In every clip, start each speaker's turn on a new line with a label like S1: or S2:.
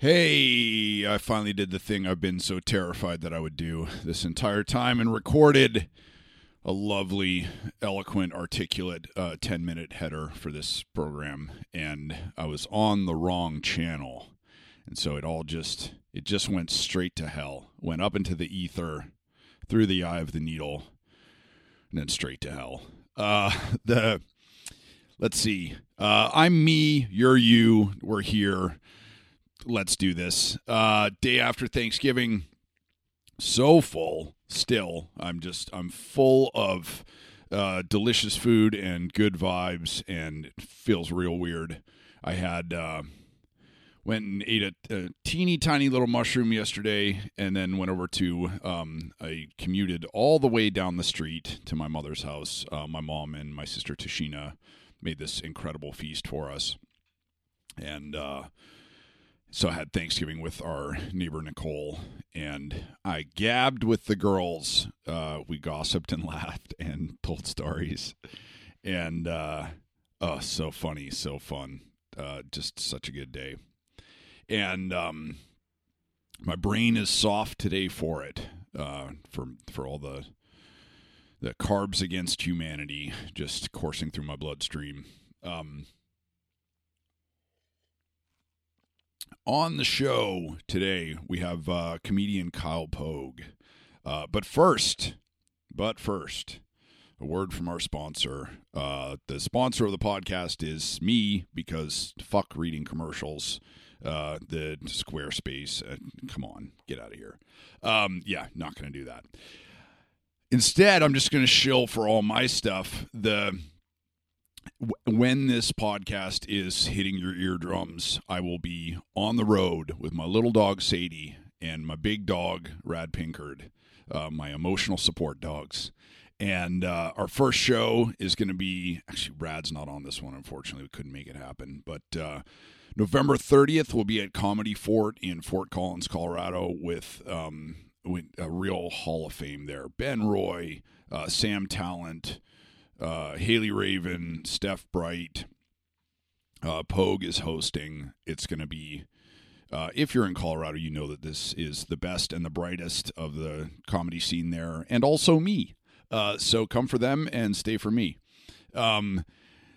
S1: Hey, I finally did the thing I've been so terrified that I would do this entire time and recorded a lovely, eloquent, articulate uh, 10 minute header for this program. And I was on the wrong channel. And so it all just, it just went straight to hell. Went up into the ether, through the eye of the needle, and then straight to hell. Uh, the, let's see. Uh, I'm me, you're you, we're here let's do this. Uh, day after Thanksgiving, so full still. I'm just, I'm full of uh, delicious food and good vibes, and it feels real weird. I had, uh, went and ate a, a, teeny tiny little mushroom yesterday and then went over to um, i commuted all the way down the street to my mother's house uh, my mom and my sister tashina made this incredible feast for us and uh, so I had Thanksgiving with our neighbor Nicole, and I gabbed with the girls. Uh, we gossiped and laughed and told stories, and uh, oh, so funny, so fun. Uh, just such a good day, and um, my brain is soft today for it. Uh, for for all the the carbs against humanity just coursing through my bloodstream. Um, on the show today, we have uh, comedian Kyle Pogue. Uh, but first, but first, a word from our sponsor. Uh, the sponsor of the podcast is me because fuck reading commercials. Uh, the Squarespace, uh, come on, get out of here. Um, yeah, not going to do that. Instead, I'm just going to shill for all my stuff. The when this podcast is hitting your eardrums, I will be on the road with my little dog Sadie and my big dog Rad Pinkard, uh, my emotional support dogs. And uh, our first show is going to be actually Rad's not on this one, unfortunately, we couldn't make it happen. But uh, November 30th, we'll be at Comedy Fort in Fort Collins, Colorado, with, um, a real Hall of Fame there. Ben Roy, uh, Sam Tallent uh, Haley Raven, Steph Bright, uh, Pogue is hosting. It's going to be, uh, if you're in Colorado, you know that this is the best and the brightest of the comedy scene there, and also me. Uh, so come for them and stay for me. Um,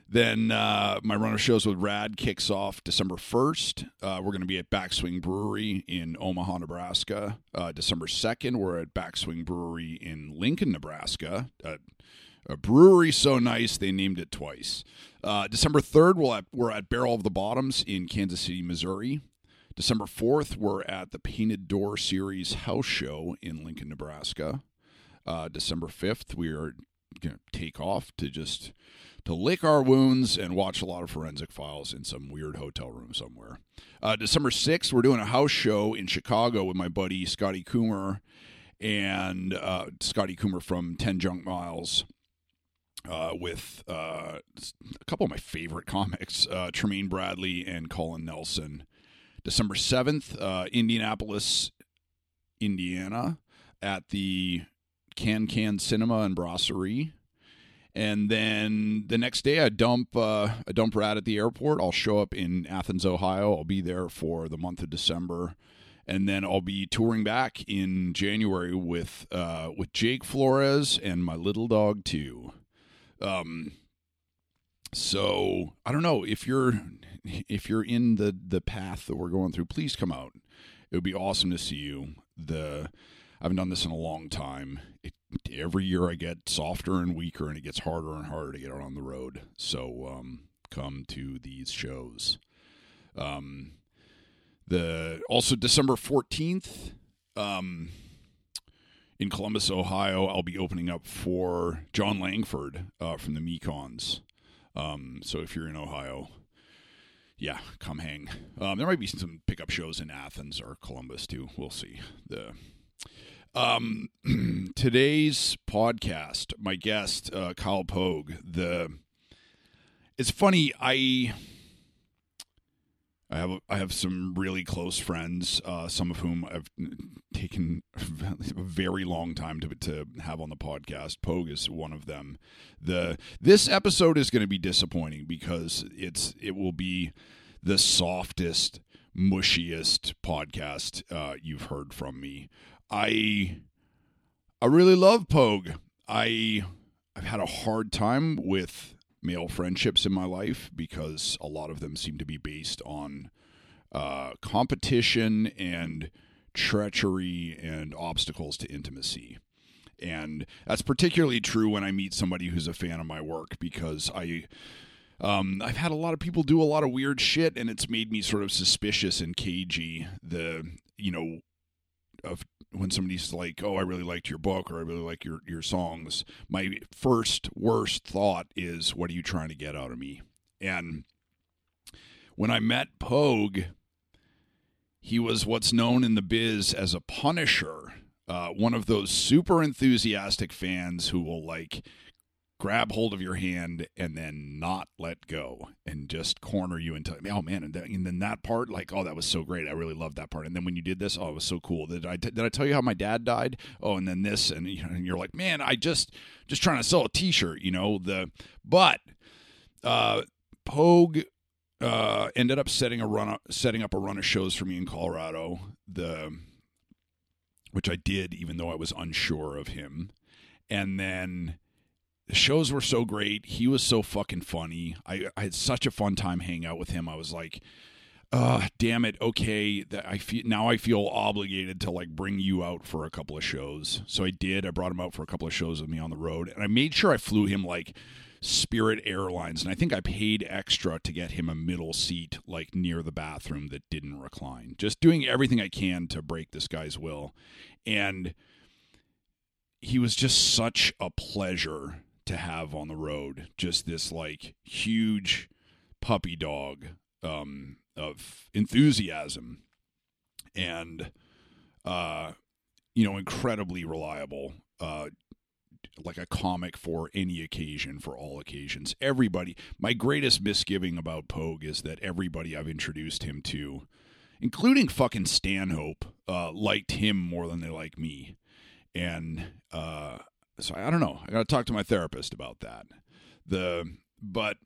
S1: then uh, my runner shows with Rad kicks off December 1st. Uh, we're going to be at Backswing Brewery in Omaha, Nebraska. Uh, December 2nd, we're at Backswing Brewery in Lincoln, Nebraska. A brewery so nice they named it twice. Uh, December 3rd, we'll at, we're at Barrel of the Bottoms in Kansas City, Missouri. December 4th, we're at the Painted Door Series House Show in Lincoln, Nebraska. Uh, December 5th, we are going to take off to just to lick our wounds and watch a lot of forensic files in some weird hotel room somewhere. Uh, December 6th, we're doing a house show in Chicago with my buddy Scotty Kummer and uh, Scotty Kummer from 10 Junk Miles uh, with uh, a couple of my favorite comics, uh, Tremaine Bradley and Colin Nelson. December 7th, uh, Indianapolis, Indiana, at the Kan-Kan Cinema and Brasserie. And then the next day, I dump uh, I dump Rad at the airport. I'll show up in Athens, Ohio. I'll be there for the month of December, and then I'll be touring back in January with uh, with Jake Flores and my little dog too. Um, so I don't know if you're if you're in the the path that we're going through, please come out. It would be awesome to see you. The I haven't done this in a long time. It, every year I get softer and weaker, and it gets harder and harder to get out on the road. So um, come to these shows. Um, the also December fourteenth. Um, in Columbus, Ohio, I'll be opening up for Jon Langford uh, from the Mekons. Um, so if you're in Ohio, yeah, come hang. Um, there might be some pickup shows in Athens or Columbus too. We'll see. The um, today's podcast, my guest uh, Kyle Pogue. The it's funny. I I have I have some really close friends, uh, some of whom I've taken a very long time to to have on the podcast. Pogue is one of them. the This episode is going to be disappointing because it's it will be the softest, mushiest podcast uh, you've heard from me. I I really love Pogue. I I've had a hard time with male friendships in my life because a lot of them seem to be based on uh, competition and treachery and obstacles to intimacy. And that's particularly true when I meet somebody who's a fan of my work because I um, I've had a lot of people do a lot of weird shit, and it's made me sort of suspicious and cagey. The you know of when somebody's like, "Oh, I really liked your book," or "I really like your your songs," my first worst thought is, "What are you trying to get out of me?" And when I met Pogue, he was what's known in the biz as a punisher. Uh, one of those super enthusiastic fans who will like grab hold of your hand and then not let go and just corner you until oh man and, and, then that part like oh that was so great. I really loved that part. And then when you did this oh it was so cool. Did I did I tell you how my dad died? Oh and then this and, you know, and you're like man I just just trying to sell a t-shirt you know the but uh Pogue uh ended up setting a run setting up a run of shows for me in Colorado the which I did even though I was unsure of him. And then the shows were so great. He was so fucking funny. I, I had such a fun time hanging out with him. I was like, uh, damn it. Okay, that I feel now I feel obligated to like bring you out for a couple of shows. So I did. I brought him out for a couple of shows with me on the road, and I made sure I flew him like Spirit Airlines, and I think I paid extra to get him a middle seat, like near the bathroom that didn't recline. Just doing everything I can to break this guy's will, and he was just such a pleasure to have on the road. Just this like huge puppy dog um, of enthusiasm and uh, you know incredibly reliable. Uh, like a comic for any occasion, for all occasions. Everybody, my greatest misgiving about Pogue is that everybody I've introduced him to, including fucking Stanhope, uh, liked him more than they like me. And uh, so I don't know. I got to talk to my therapist about that. The but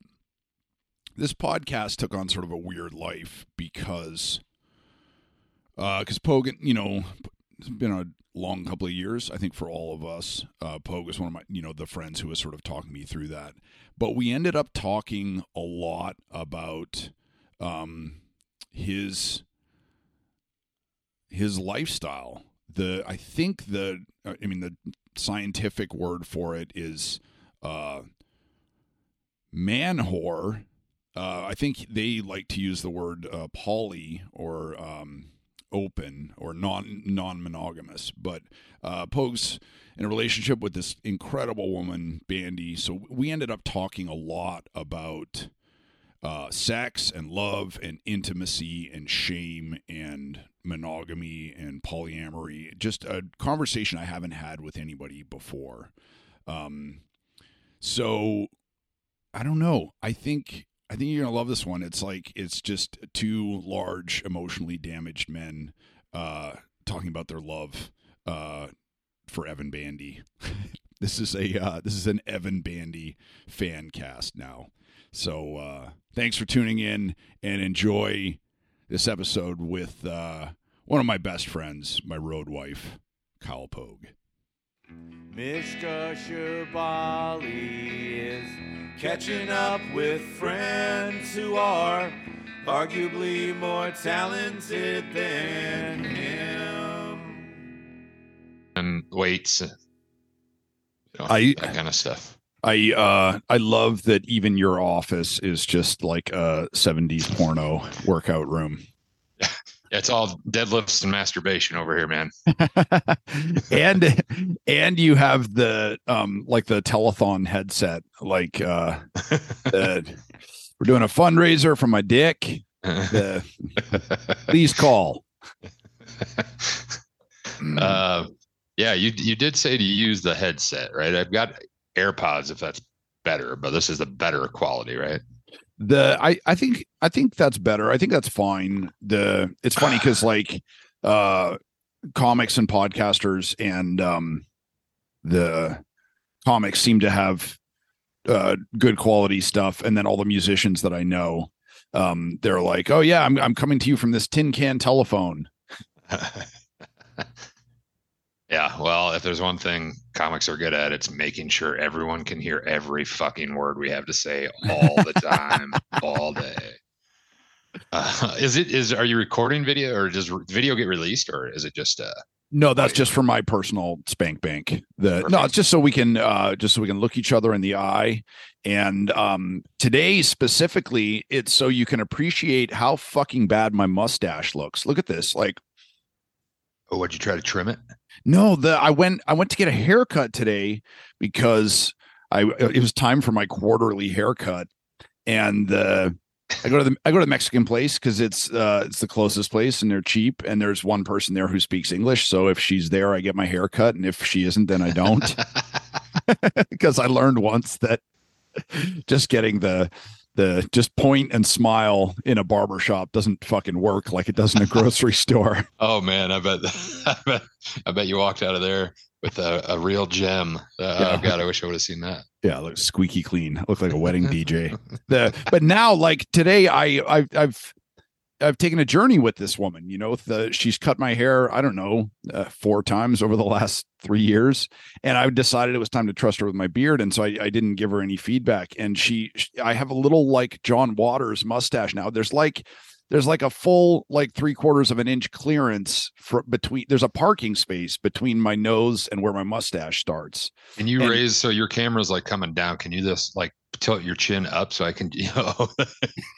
S1: this podcast took on sort of a weird life because because uh, Pogue, you know, it's been a long couple of years. I think for all of us, uh, Pogue was one of my, you know, the friends who was sort of talking me through that. But we ended up talking a lot about um, his his lifestyle. The I think the I mean the scientific word for it is uh, man whore. Uh, I think they like to use the word uh, poly or um, open or non non monogamous. But uh, Pogue's in a relationship with this incredible woman, Bandy. So we ended up talking a lot about uh, sex and love and intimacy and shame and monogamy and polyamory. Just a conversation I haven't had with anybody before. Um, so I don't know. I think I think you're gonna love this one. It's like it's just two large, emotionally damaged men uh, talking about their love uh, for Evan Bandy. this is a uh, this is an Evan Bandy fan cast now. So uh, thanks for tuning in and enjoy this episode with uh, one of my best friends, my road wife, Kyle Pogue.
S2: Mishka Shubaly is catching up with friends who are arguably more talented than him.
S3: And weights, you know,
S1: I-
S3: that kind of stuff.
S1: I uh I love that even your office is just like a 70s porno workout room.
S3: It's all deadlifts and masturbation over here, man.
S1: and and you have the um like the telethon headset like uh the, we're doing a fundraiser for my dick. The, please call.
S3: uh, yeah, you you did say to use the headset, right? I've got AirPods if that's better, but this is the better quality, right?
S1: the I I think I think that's better. I think that's fine. The it's funny because like uh comics and podcasters and um the comics seem to have uh good quality stuff and then all the musicians that I know um, they're like, "Oh yeah, I'm I'm coming to you from this tin can telephone."
S3: yeah, well, if there's one thing comics are good at, it's making sure everyone can hear every fucking word we have to say all the time, all day. Uh, is it is are you recording video or does video get released or is it just uh
S1: No, that's just for my personal spank bank. The no, it's just so we can uh just so we can look each other in the eye. And um today specifically, it's so you can appreciate how fucking bad my mustache looks. Look at this. Like
S3: oh, would you try to trim it?
S1: No, the I went I went to get a haircut today because I it was time for my quarterly haircut, and uh, I go to the I go to the Mexican place because it's uh, it's the closest place and they're cheap and there's one person there who speaks English. So if she's there, I get my haircut, and if she isn't, then I don't. Because I learned once that just getting the the just point and smile in a barber shop doesn't fucking work like it does in a grocery store.
S3: oh man, I bet, I bet I bet you walked out of there with a, a real gem. Uh,
S1: Yeah.
S3: Oh god, I wish I would have seen that.
S1: Yeah, look squeaky clean. Look like a wedding DJ. The but now like today I I've I've I've taken a journey with this woman. You know, the she's cut my hair. I don't know uh, four times over the last three years, and I decided it was time to trust her with my beard, and so I, I didn't give her any feedback. And she, I have a little like John Waters mustache now. There's like there's like a full like three quarters of an inch clearance for between. There's a parking space between my nose and where my mustache starts.
S3: and you
S1: And-
S3: raise so your camera's like coming down? Can you just like tilt your chin up so I can? You know,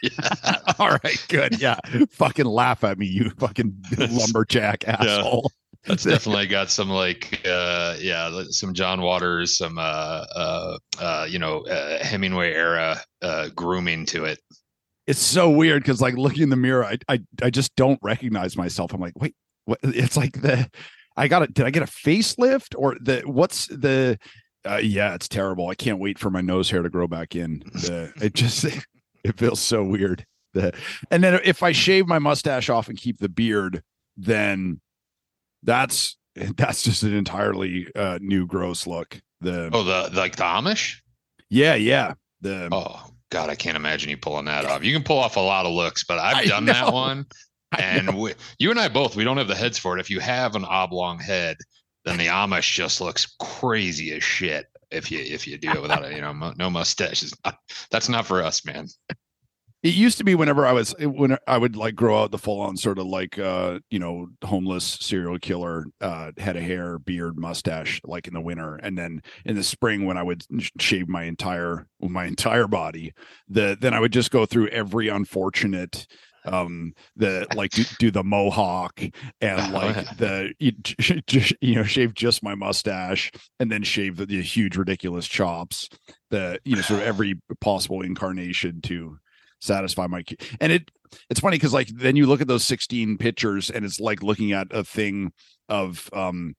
S3: yeah.
S1: All right, good. Yeah. fucking laugh at me, you fucking lumberjack asshole.
S3: That's definitely got some like uh yeah some John Waters some uh uh uh you know uh, Hemingway era uh grooming to it.
S1: It's so weird because like looking in the mirror, I, I I just don't recognize myself. I'm like, wait, what it's like the I got it. Did I get a facelift or the what's the uh, yeah, it's terrible. I can't wait for my nose hair to grow back in. The, it just it feels so weird. The, and then if I shave my mustache off and keep the beard, then that's that's just an entirely uh, new gross look. The
S3: Oh the like the Amish?
S1: yeah, yeah. The
S3: Oh god, I can't imagine you pulling that off. You can pull off a lot of looks, but I've
S1: I
S3: done
S1: know.
S3: that one
S1: I
S3: and we, you and I both we don't have the heads for it. If you have an oblong head, then the Amish just looks crazy as shit. If you if you do it without it. you know no mustache, that's not for us, man.
S1: it used to be whenever I was when I would like grow out the full on sort of like uh you know homeless serial killer uh head of hair beard mustache like in the winter and then in the spring when I would shave my entire my entire body the then I would just go through every unfortunate um the like do, do the mohawk and like the you, you know shave just my mustache and then shave the, the huge ridiculous chops the you know sort of every possible incarnation to satisfy my and it it's funny because like then you look at those 16 pictures and it's like looking at a thing of um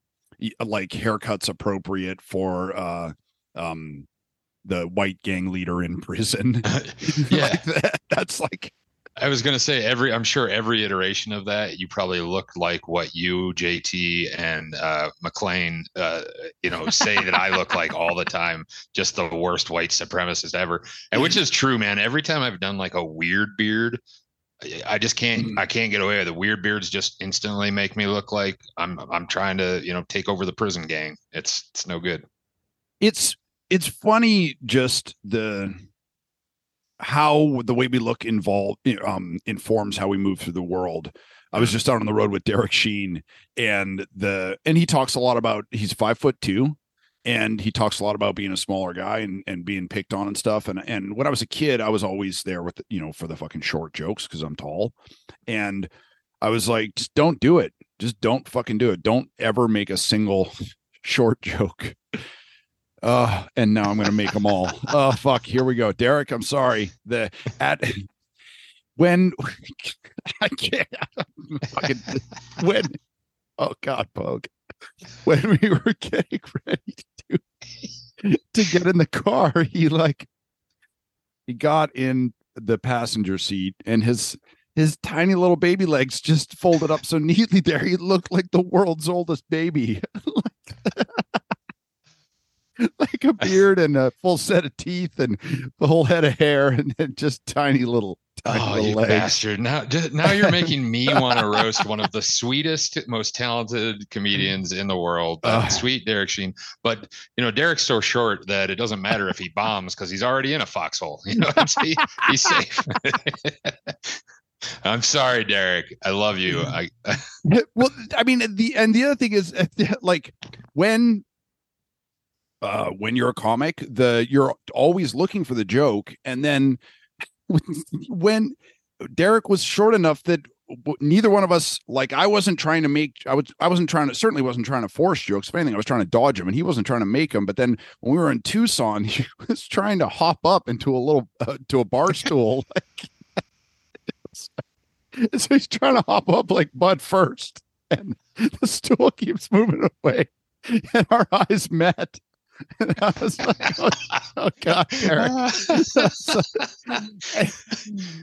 S1: like haircuts appropriate for uh um the white gang leader in prison
S3: Yeah.
S1: Like, that- that's like
S3: I was gonna say every I'm sure every iteration of that you probably look like what you, JT, and uh McLean uh you know say that I look like all the time, just the worst white supremacist ever. And which is true, man. Every time I've done like a weird beard, I- just can't
S1: Mhm.
S3: I can't get away with it. Weird beards just instantly make me look like I'm I'm trying to, you know, take over the prison gang. It's it's no good.
S1: it's it's funny just the how the way we look involved um informs how we move through the world. I was just out on the road with derek sheen and the and he talks a lot about he's five foot two and he talks a lot about being a smaller guy and and being picked on and stuff and and when i was a kid i was always there with you know for the fucking short jokes because i'm tall and i was like just don't do it. Just don't fucking do it. Don't ever make a single short joke uh, and now I'm going to make them all. Oh, fuck. Here we go. Derek, I'm sorry. The at when I can't fucking when oh god, Pogue. When we were getting ready to to get in the car, he like he got in the passenger seat and his his tiny little baby legs just folded up so neatly there. He looked like the world's oldest baby. a beard and a full set of teeth and the whole head of hair and then just tiny little
S3: Oh, you legs. bastard! Now, now you're making me want to roast one of the sweetest, most talented comedians in the world, uh, sweet Derek Sheen. But you know, Derek's so short that it doesn't matter if he bombs because he's already in a foxhole. You know, he, he's safe. I'm sorry, Derek. I love you. I
S1: well, I mean, the and the other thing is, like, when uh when you're a comic, the you're always looking for the joke, and then when Derek was short enough that neither one of us like I wasn't trying to make I was I wasn't trying to certainly wasn't trying to force jokes. If anything, I was trying to dodge him, and he wasn't trying to make them. But then when we were in Tucson, he was trying to hop up into a little uh, to a bar stool. so he's trying to hop up like Bud first, and the stool keeps moving away, and our eyes met. And I was like, oh, oh God, Eric. Uh, so,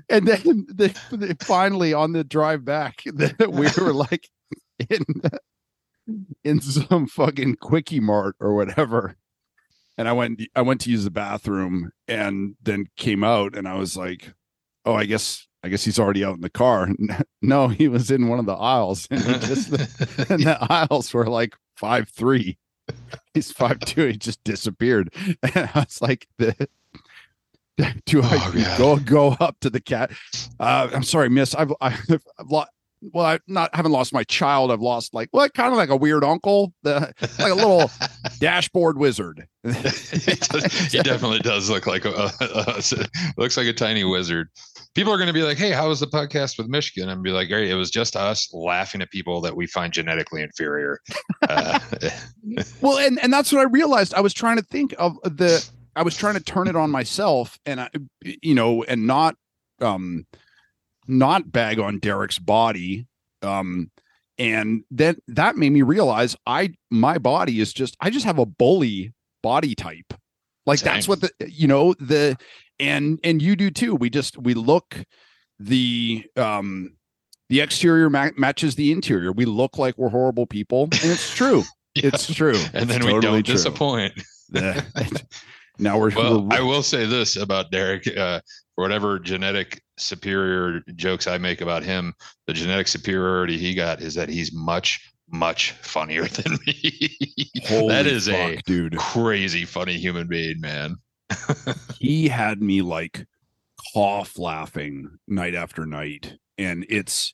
S1: and then they, they, finally on the drive back, we were like in in some fucking quickie mart or whatever. And I went I went to use the bathroom and then came out and I was like, oh, I guess I guess he's already out in the car. No, he was in one of the aisles, and, just, and the aisles were like five three. He's five two. He just disappeared. And I was like, the, "Do I oh, go go up to the cat?" Uh, I'm sorry, Miss. I've I've, I've lost. Well, I not haven't lost my child. I've lost like what kind of like a weird uncle, the, like a little dashboard wizard.
S3: he, does, he, definitely does look like a, a, a, looks like a tiny wizard people are going to be like, "Hey, how was the podcast with Michigan?" And be like, "Great, it was just us laughing at people that we find genetically inferior." Uh,
S1: well, and and that's what I realized. I was trying to think of the. I was trying to turn it on myself, and I, you know, and not, um, not bag on Derek's body, um, and then that made me realize I my body is just I just have a bully body type. Like Same. that's what the you know the and and you do too we just we look the um the exterior ma- matches the interior we look like we're horrible people and it's true yeah. it's true
S3: and
S1: it's
S3: then totally we don't true. disappoint
S1: now we're
S3: well
S1: we're,
S3: i will say this about derek uh for whatever genetic superior jokes i make about him the genetic superiority he got is that he's much much funnier than me. That is fuck, a dude. crazy funny human being man.
S1: He had me like cough laughing night after night. And it's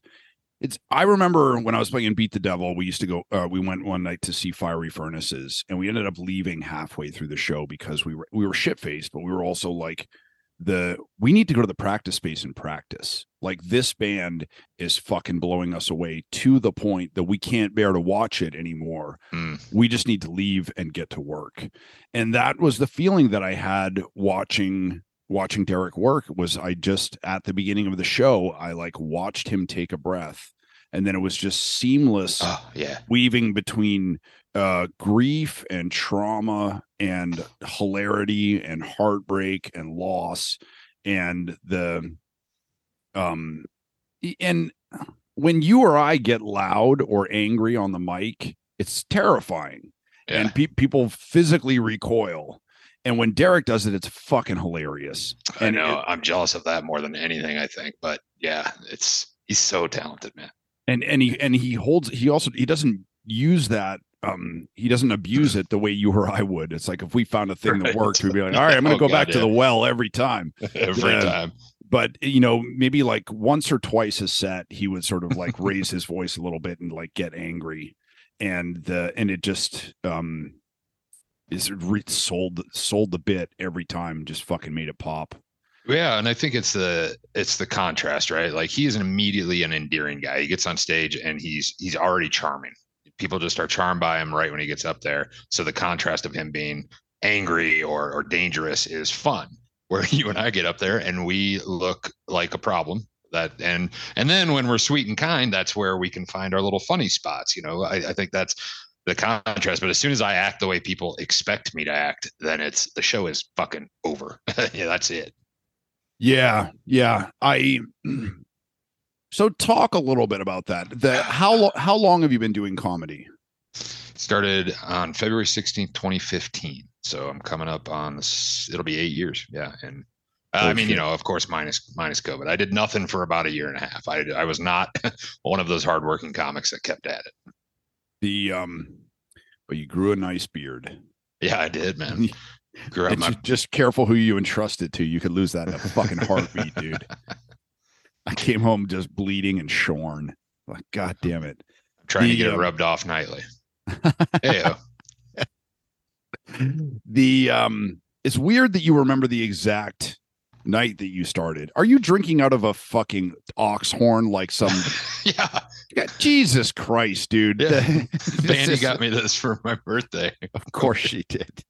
S1: it's I remember when I was playing in Beat the Devil, we used to go uh, we went one night to see Fiery Furnaces and we ended up leaving halfway through the show because we were we were shit faced, but we were also like the we need to go to the practice space and practice. Like this band is fucking blowing us away to the point that we can't bear to watch it anymore. Mm. We just need to leave and get to work. And that was the feeling that I had watching watching Derek work was I just at the beginning of the show I like watched him take a breath and then it was just seamless
S3: oh, yeah
S1: weaving between uh, grief and trauma and hilarity and heartbreak and loss and the um and when you or I get loud or angry on the mic, it's terrifying, yeah. and pe- people physically recoil. And when Derek does it, it's fucking hilarious.
S3: I
S1: and
S3: know. It, I'm jealous of that more than anything. I think, but yeah, it's he's so talented, man.
S1: And and he and he holds. He also he doesn't use that um he doesn't abuse it the way you or I would. It's like if we found a thing right. that worked, we'd be like, all right, I'm gonna oh, go God, back yeah. to the well every time.
S3: every uh, time.
S1: But you know, maybe like once or twice a set, he would sort of like raise his voice a little bit and like get angry. And the and it just um is re- sold sold the bit every time, just fucking made it pop.
S3: Yeah, and I think it's the it's the contrast, right? Like he is an immediately an endearing guy. He gets on stage and he's he's already charming people just are charmed by him right when he gets up there. So the contrast of him being angry or or dangerous is fun. Where you and I get up there and we look like a problem. That and and then when we're sweet and kind, that's where we can find our little funny spots. You know, I, I think that's the contrast. But as soon as I act the way people expect me to act, then it's the show is fucking over. yeah, that's it.
S1: Yeah, yeah. I so talk a little bit about that. The how how long have you been doing comedy?
S3: Started on February 16th, 2015. So I'm coming up on this it'll be 8 years. Yeah, and Uh, I mean, you know, of course, minus minus COVID. I did nothing for about a year and a half. I I was not one of those hardworking comics that kept at it.
S1: The um, but you grew a nice beard.
S3: Yeah, I did, man. Grew up my
S1: just careful who you entrust it to. You could lose that in a fucking heartbeat, dude. I came home just bleeding and shorn. Like, God damn it.
S3: I'm trying to
S1: the,
S3: get it
S1: um,
S3: rubbed off nightly.
S1: The um, it's weird that you remember the exact night that you started. Are you drinking out of a fucking ox horn like some?
S3: yeah,
S1: Jesus Christ, dude.
S3: Yeah.
S1: The- this
S3: Vandy
S1: is-
S3: got me this for my birthday.
S1: Of course she did.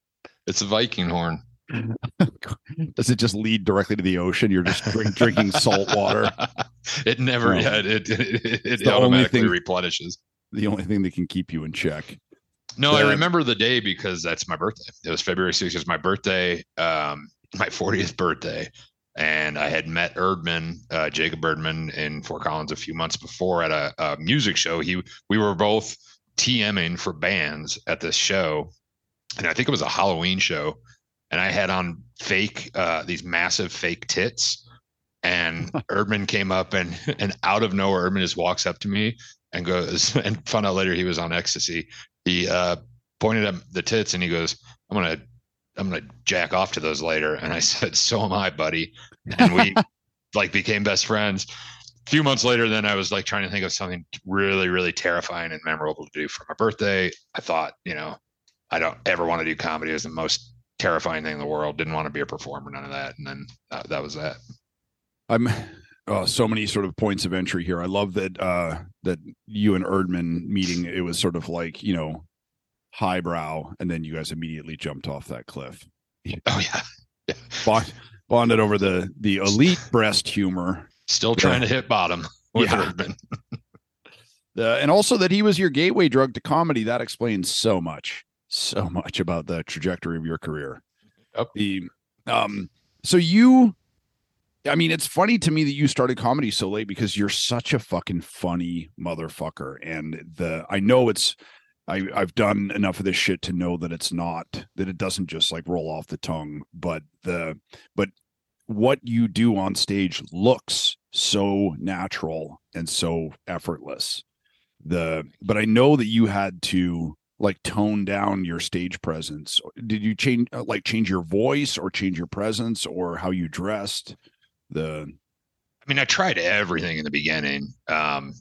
S3: It's a Viking horn.
S1: Does it just lead directly to the ocean? You're just drink, drinking salt water.
S3: it never. Yeah, it it, it, it automatically
S1: thing-
S3: replenishes.
S1: The only thing that can keep you in check.
S3: No, I remember the day because that's my birthday. It was February 6th. It was my birthday, um, my 40th birthday. And I had met Erdman, uh, Jacob Erdman in Fort Collins a few months before at a, a music show. He we were both TMing for bands at this show. And I think it was a Halloween show. And I had on fake uh, these massive fake tits. And Erdman came up and and out of nowhere, Erdman just walks up to me and goes and found out later he was on ecstasy he uh, pointed at the tits and he goes, "I'm gonna, I'm gonna jack off to those later." And I said, "So am I, buddy." And we like became best friends. A few months later, then I was like trying to think of something really, really terrifying and memorable to do for my birthday. I thought, you know, I don't ever want to do comedy. It was the most terrifying thing in the world. Didn't want to be a performer, none of that. And then uh, that was that.
S1: I'm oh, so many sort of points of entry here. I love that uh that you and Erdman meeting. It was sort of like you know highbrow, and then you guys immediately jumped off that cliff.
S3: Oh yeah,
S1: Bond, bonded over the the elite breast humor,
S3: still trying to hit bottom with
S1: Yeah.
S3: Erdman.
S1: uh, and also that he was your gateway drug to comedy. That explains so much, so much about the trajectory of your career.
S3: Yep.
S1: The um, so you, I mean, it's funny to me that you started comedy so late because you're such a fucking funny motherfucker, and the I know it's. I, I've done enough of this shit to know that it's not that it doesn't just like roll off the tongue, but the but what you do on stage looks so natural and so effortless the but i know that you had to like tone down your stage presence did you change uh, like change your voice or change your presence or how you dressed the
S3: I mean, I tried everything in the beginning, um,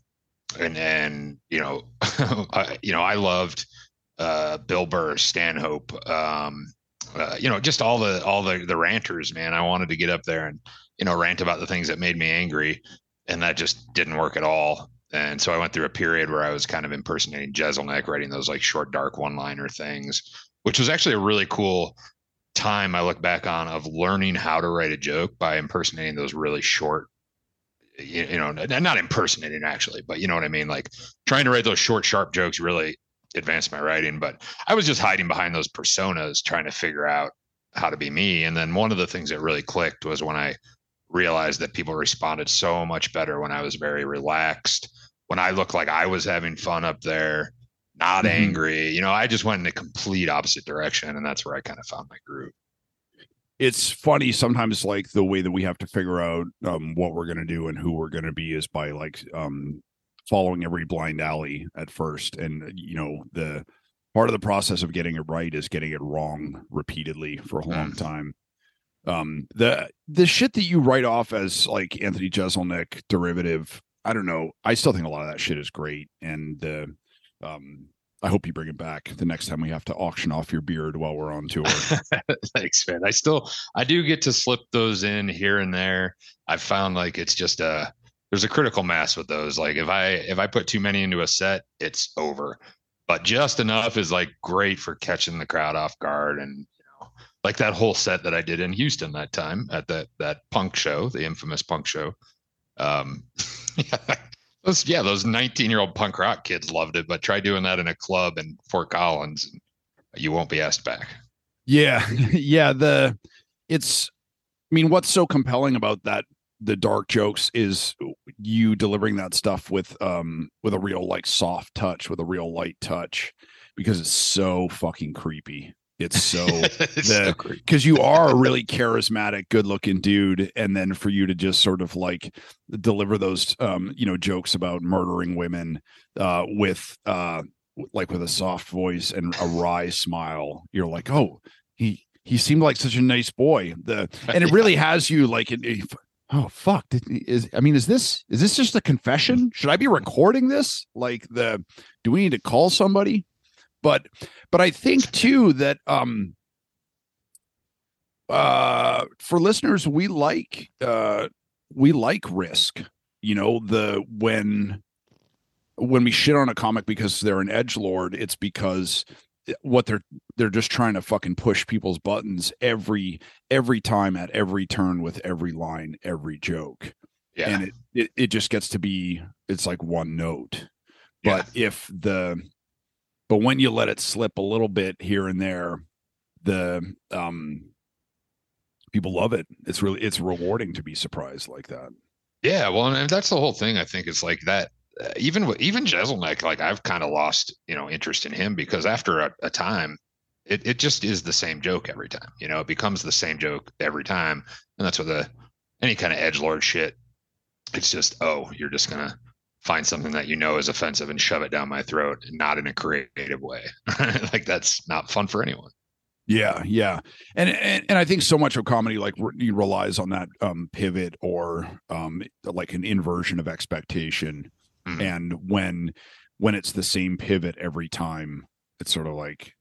S3: and and you know, I, you know, I loved uh, Bill Burr, Stanhope, um, uh, you know, just all the all the the ranters, man. I wanted to get up there and you know rant about the things that made me angry, and that just didn't work at all. And so I went through a period where I was kind of impersonating Jeselnik, writing those like short, dark one-liner things, which was actually a really cool time I look back on of learning how to write a joke by impersonating those really short you, you know not impersonating actually but you know what i mean? Like trying to write those short sharp jokes really advanced my writing but i was just hiding behind those personas trying to figure out how to be me. And then one of the things that really clicked was when i realized that people responded so much better when i was very relaxed when i looked like i was having fun up there not
S1: Mhm.
S3: angry you know i just went in the complete opposite direction and that's where i kind of found my groove.
S1: It's funny sometimes like the way that we have to figure out um what we're going to do and who we're going to be is by like um following every blind alley at first and you know the part of the process of getting it right is getting it wrong repeatedly for a long time um the the shit that you write off as like anthony jeselnik derivative i don't know i still think a lot of that shit is great and uh um i hope you bring it back the next time we have to auction off your beard while we're on tour
S3: Thanks, man. I still I do get to slip those in here and there. I've found like it's just a there's a critical mass with those. Like if I if I put too many into a set, it's over. But just enough is like great for catching the crowd off guard and like that whole set that I did in Houston that time at that that punk show, the infamous punk show. Um yeah, those yeah, those 19 year old punk rock kids loved it, but try doing that in a club in Fort Collins and you won't be asked back.
S1: Yeah, yeah. The it's, I mean, what's so compelling about that the dark jokes is you delivering that stuff with um with a real like soft touch, with a real light touch, because it's so fucking creepy. It's so the-
S3: so
S1: because you are a really charismatic, good looking dude, and then for you to just sort of like deliver those um, you know, jokes about murdering women uh with uh like with a soft voice and a wry smile, you're like, oh, he he seemed like such a nice boy. The and it really has you like it, it- oh fuck did, is i mean is this is this just a confession? Should i be recording this? Like the do we need to call somebody but but i think too that um uh for listeners we like uh we like risk you know the when when we shit on a comic because they're an edge lord it's because what they're they're just trying to fucking push people's buttons every every time at every turn with every line every joke.
S3: Yeah.
S1: and it, it it just gets to be it's like one note. But if the but when you let it slip a little bit here and there the um people love it it's really it's rewarding to be surprised like that
S3: Yeah, well, and that's the whole thing. I think it's like that. Uh, even even Jeselnik, like I've kind of lost, you know, interest in him because after a, a time, it it just is the same joke every time. You know, it becomes the same joke every time, and that's what the any kind of edge lord shit. It's just oh, you're just gonna find something that you know is offensive and shove it down my throat, not in a creative way. like that's not fun for anyone.
S1: Yeah, yeah, and and, and I think so much of comedy like re- relies on that um, pivot or um, like an inversion of expectation,
S3: Mhm.
S1: and when when it's the same pivot every time, it's sort of like,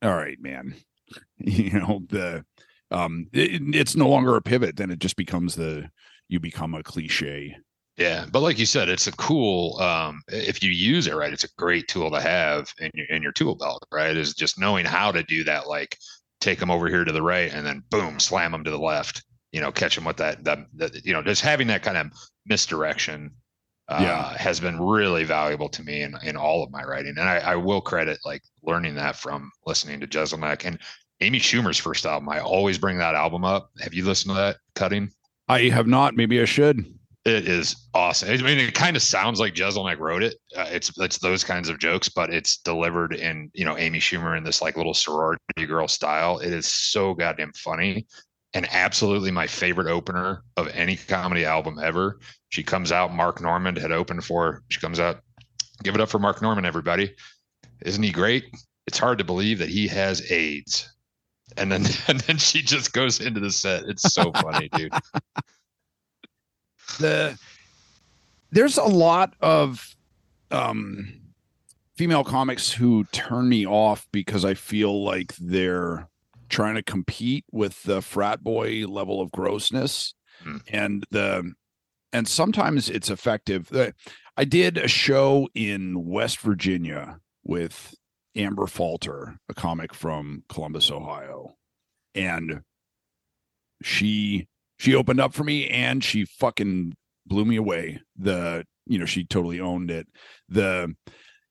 S1: all right, man, you know the um, it, it's no longer a pivot, then it just becomes the you become a cliche.
S3: Yeah, but like you said, it's a cool. Um, if you use it right, it's a great tool to have in your in your tool belt. Right, is just knowing how to do that. Like take them over here to the right, and then boom, slam them to the left. You know, catch them with that. That, that you know, just having that kind of misdirection. Uh,
S1: Yeah.
S3: has been really valuable to me in, in all of my writing, and I, I will credit like learning that from listening to Jeselnik and Amy Schumer's first album. I always bring that album up. Have you listened to that? Cutting.
S1: I have not. Maybe I should.
S3: It is awesome. I mean, it kind of sounds like Jeselnik wrote it. Uh, it's it's those kinds of jokes, but it's delivered in you know Amy Schumer in this like little sorority girl style. It is so goddamn funny, and absolutely my favorite opener of any comedy album ever. She comes out. Mark Normand had opened for. She comes out. Give it up for Mark Normand, everybody! Isn't he great? It's hard to believe that he has AIDS. And then and then she just goes into the set. It's so funny, dude.
S1: the there's a lot of um female comics who turn me off because I feel like they're trying to compete with the frat boy level of grossness
S3: Hmm.
S1: and the and sometimes it's effective. I did a show in West Virginia with Amber Falter, a comic from Columbus, Ohio. And she she opened up for me and she fucking blew me away. The you know, she totally owned it. The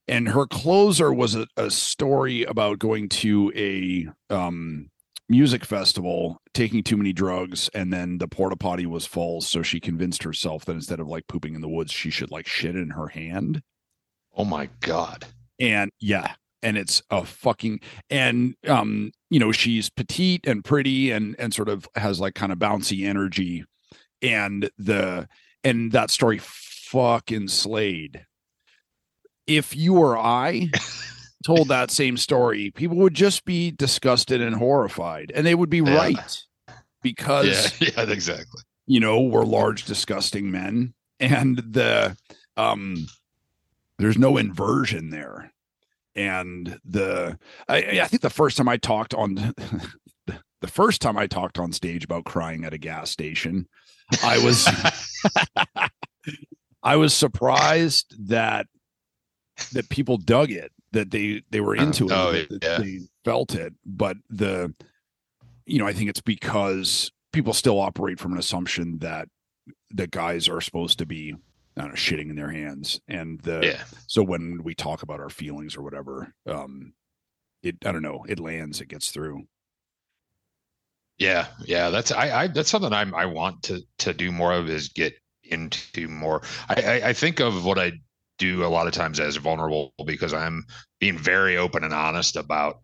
S1: and her closer was a, a story about going to a um music festival taking too many drugs and then the porta potty was full so she convinced herself that instead of like pooping in the woods she should like shit in her hand
S3: Oh my god.
S1: and yeah and it's a fucking and um you know she's petite and pretty and and sort of has like kind of bouncy energy and the and that story fucking slayed if you or i told that same story people would just be disgusted and horrified and they would be
S3: Yeah.
S1: right because
S3: Yeah, yeah, exactly.
S1: you know we're large disgusting men and the um there's no inversion there and the i i think the first time i talked on the first time i talked on stage about crying at a gas station i was i was surprised that that people dug it that they they were uh, into it
S3: Oh, yeah.
S1: they felt it but the you know i think it's because people still operate from an assumption that that guys are supposed to be I don't know, shitting in their hands and the
S3: yeah.
S1: so when we talk about our feelings or whatever um it i don't know it lands it gets through
S3: Yeah, yeah, that's I, I that's something I'm I want to to do more of is get into more. I, I I think of what I do a lot of times as vulnerable because I'm being very open and honest about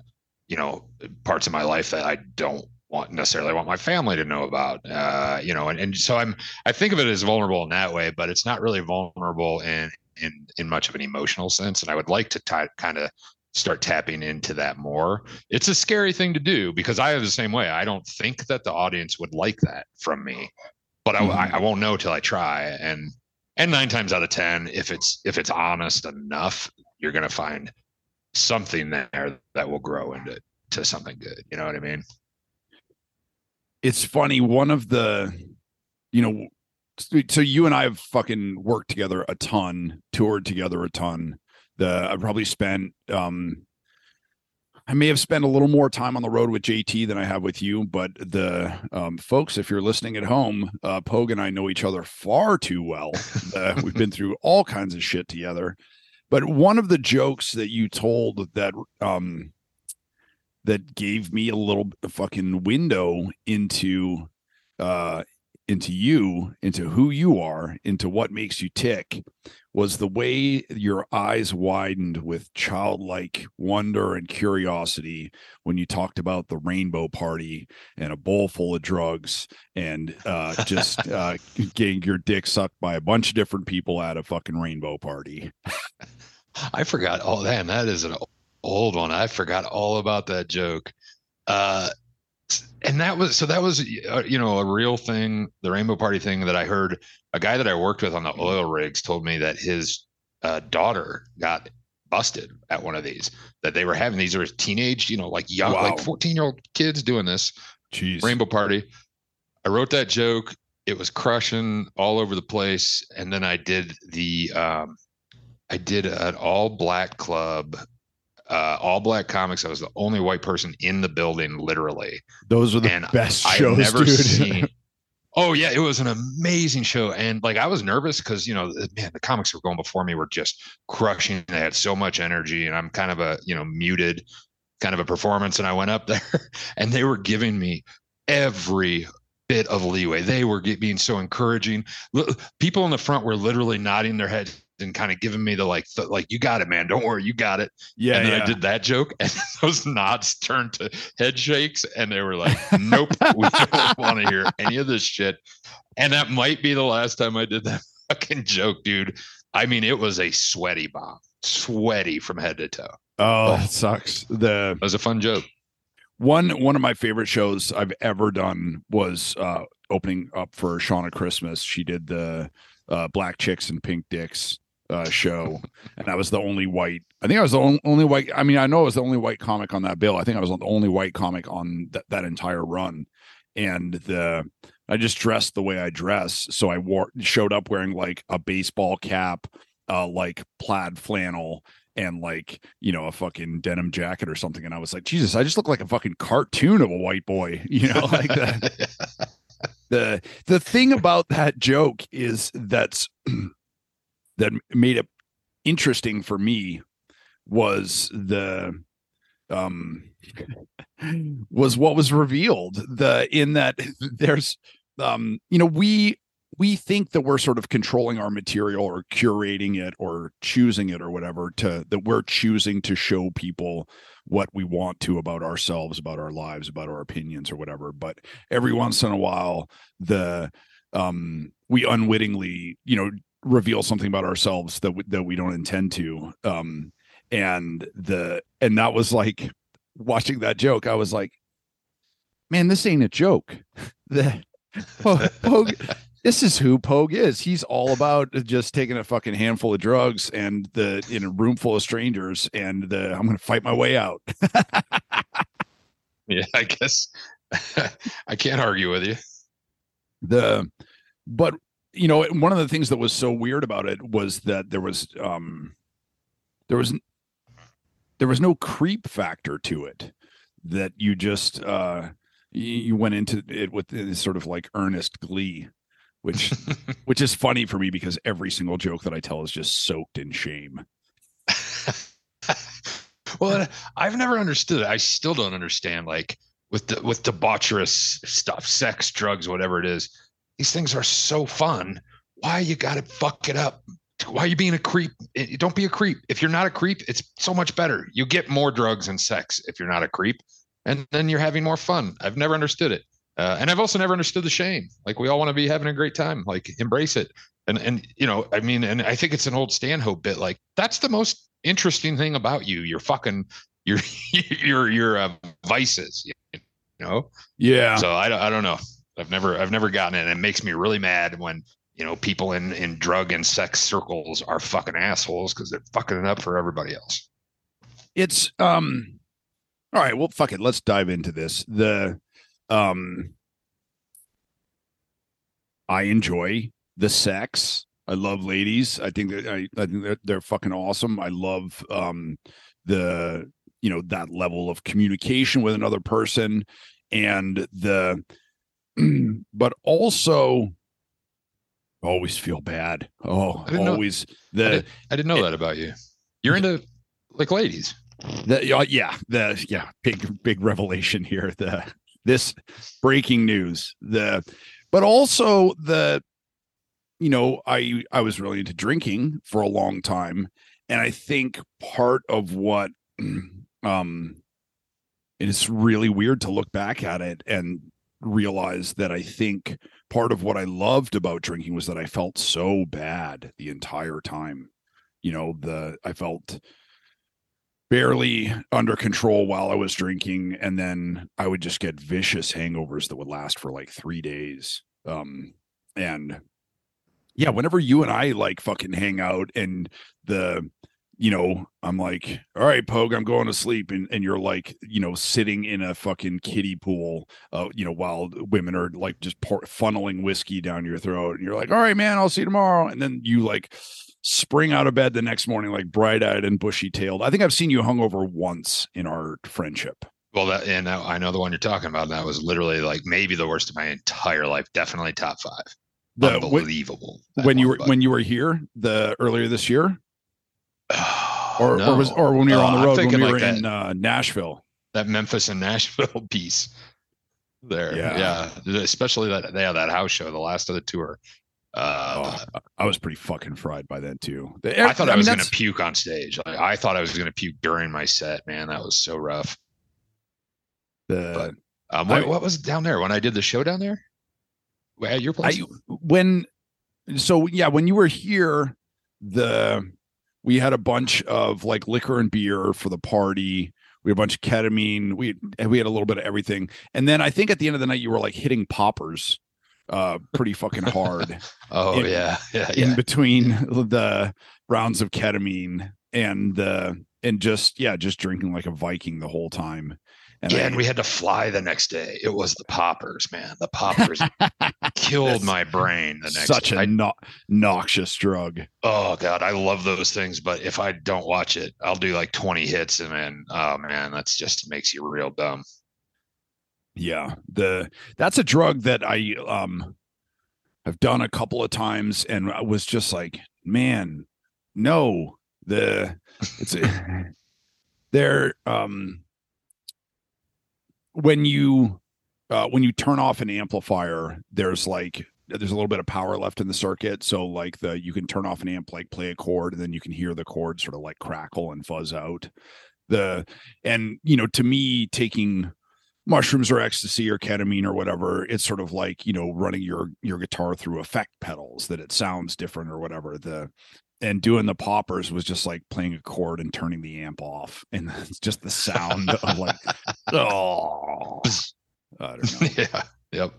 S3: you know parts of my life that I don't want necessarily want my family to know about uh you know and, and so i'm i think of it as vulnerable in that way but it's not really vulnerable in in in much of an emotional sense and i would like to t- kind of start tapping into that more. It's a scary thing to do because i have the same way. I don't think that the audience would like that from me but I,
S1: Mhm.
S3: I, I won't know till i try and and nine times out of ten if it's if it's honest enough you're going to find something there that will grow into to something good you know what i mean
S1: it's funny one of the you know so you and i have fucking worked together a ton toured together a ton. The i probably spent um i may have spent a little more time on the road with jt than i have with you but the um folks if you're listening at home uh pogue and i know each other far too well. Uh, we've been through all kinds of shit together. But one of the jokes that you told that um that gave me a little fucking window into uh into you into who you are into what makes you tick was the way your eyes widened with childlike wonder and curiosity when you talked about the rainbow party and a bowl full of drugs and uh just uh getting your dick sucked by a bunch of different people at a fucking rainbow party
S3: I forgot all that. And that is an old one. I forgot all about that joke. Uh, and that was so that was uh, you know a real thing the rainbow party thing that i heard a guy that i worked with on the oil rigs told me that his uh, daughter got busted at one of these that they were having these were teenage you know like young
S1: Wow.
S3: like 14 year old kids doing this
S1: jeez
S3: rainbow party i wrote that joke it was crushing all over the place and then i did the um i did an all black club uh all black comics i was the only white person in the building literally.
S1: Those were the
S3: and
S1: best
S3: i've
S1: shows
S3: never
S1: dude.
S3: seen oh yeah it was an amazing show. And like i was nervous because you know man the comics were going before me were just crushing. They had so much energy and i'm kind of a you know muted kind of a performance and i went up there and they were giving me every bit of leeway. They were being so encouraging. People in the front were literally nodding their heads and kind of giving me the like th- like you got it man don't worry you got it
S1: yeah
S3: and then
S1: yeah.
S3: I did that joke, and those nods turned to head shakes, and they were like, "Nope, we don't want to hear any of this shit." And that might be the last time I did that fucking joke, dude. I mean, it was a sweaty bomb, sweaty from head to toe.
S1: oh that sucks the
S3: It was a fun joke.
S1: one one of my favorite shows I've ever done was uh opening up for Shauna Christmas. She did the uh Black Chicks and Pink Dicks uh show and I was the only white I think I was the on- only white I mean I know I was the only white comic on that bill. I think I was the only white comic on that that entire run. And the I just dressed the way I dress. So I wore showed up wearing like a baseball cap uh like plaid flannel and like you know a fucking denim jacket or something. And i was like jesus i just look like a fucking cartoon of a white boy you know like the the the thing about that joke is that's that made it interesting for me was the um was what was revealed. The in that there's um you know we we think that we're sort of controlling our material or curating it or choosing it or whatever to that we're choosing to show people what we want to about ourselves about our lives about our opinions or whatever. But every once in a while the um we unwittingly you know reveal something about ourselves that we, that we don't intend to um and the and that was like watching that joke i was like man this ain't a joke the Pogue, Pogue, this is who Pogue is. He's all about just taking a fucking handful of drugs and the in a room full of strangers and the I'm gonna fight my way out.
S3: yeah, I guess I can't argue with you.
S1: the but you know one of the things that was so weird about it was that there was um there was there was no creep factor to it that you just uh you, went into it with this sort of like earnest glee which which is funny for me because every single joke that i tell is just soaked in shame
S3: well, I've never understood it. I still don't understand. Like with the with debaucherous stuff, sex, drugs, whatever it is. These things are so fun. Why you got to fuck it up? why are you being a creep? Eh, Don't be a creep. If you're not a creep, it's so much better. You get more drugs and sex if you're not a creep, and then you're having more fun. I've never understood it, uh, and I've also never understood the shame. Like we all want to be having a great time. Like embrace it, and and you know, I mean, and I think it's an old Stanhope bit. Like that's the most interesting thing about you. Your fucking your your your uh, vices. You know.
S1: Yeah.
S3: So I, don't- I don't know. I've never I've never gotten it. And it makes me really mad when you know people in in drug and sex circles are fucking assholes because they're fucking it up for everybody else.
S1: it's um all right well fuck it. Let's dive into this. The um i enjoy the sex. I love ladies. I think that i, I think they're, they're fucking awesome. I love um the you know that level of communication with another person and the but also always feel bad oh
S3: I didn't know-
S1: always
S3: I, did, I didn't know that about you. You're into like ladies.
S1: The, yeah, yeah, the yeah, big big revelation here. The this breaking news. The but also the you know, I I was really into drinking for a long time and I think part of what um it is really weird to look back at it and realize that I think part of what I loved about drinking was that I felt so bad the entire time. You know, the I felt barely under control while I was drinking, and then I would just get vicious hangovers that would last for like three days. Um, and yeah, whenever you and I like fucking hang out, and the you know, I'm like, all right, Pogue, I'm going to sleep. And, and you're like, you know, sitting in a fucking kiddie pool, uh, you know, while women are like just pour, funneling whiskey down your throat. And you're like, all right, man, I'll see you tomorrow. And then you like spring out of bed the next morning, like bright eyed and bushy tailed. I think I've seen you hungover once in our friendship.
S3: Well, that and I know the one you're talking about. That was literally like maybe the worst of my entire life. Definitely top five.
S1: The,
S3: Unbelievable. that
S1: when you were
S3: but-
S1: when you were here the earlier this year, or
S3: No.
S1: or was or when we were on the
S3: I'm
S1: road when we were
S3: like
S1: in uh, Nashville.
S3: that Memphis and Nashville piece there.
S1: Yeah.
S3: Yeah. Especially that yeah, that house show, the last of the tour. Uh,
S1: Oh, I was pretty fucking fried by then too. The-
S3: I thought I,
S1: mean,
S3: was gonna puke on stage. Like, I thought I was going to puke during my set. Man, that was so rough.
S1: the
S3: Um, what,
S1: I-
S3: what was down there when I did the show down there? At your place?
S1: I when so yeah when you were here the we had a bunch of like liquor and beer for the party. We had a bunch of ketamine. We we had a little bit of everything. And then I think at the end of the night you were like hitting poppers uh pretty fucking hard
S3: oh
S1: in-
S3: yeah, yeah,
S1: in
S3: yeah.
S1: between the rounds of ketamine and the and just yeah just drinking like a Viking the whole time and
S3: yeah,
S1: I-
S3: and we had to fly the next day. It was the poppers, man. The poppers killed my brain. The next
S1: such
S3: day.
S1: a no- noxious drug
S3: oh god, I love those things. But if I don't watch it, I'll do like 20 hits, and then oh man, that's just makes you real dumb.
S1: Yeah, the that's a drug that I um have done a couple of times and I was just like, man, no. The it's there um when you uh when you turn off an amplifier, there's like there's a little bit of power left in the circuit. So like the you can turn off an amp, like play a chord, and then you can hear the chord sort of like crackle and fuzz out. The and you know, to me, taking mushrooms or ecstasy or ketamine or whatever it's sort of like you know running your your guitar through effect pedals that it sounds different or whatever the and doing the poppers was just like playing a chord and turning the amp off and it's just the sound of like oh i don't know
S3: yeah. Yep.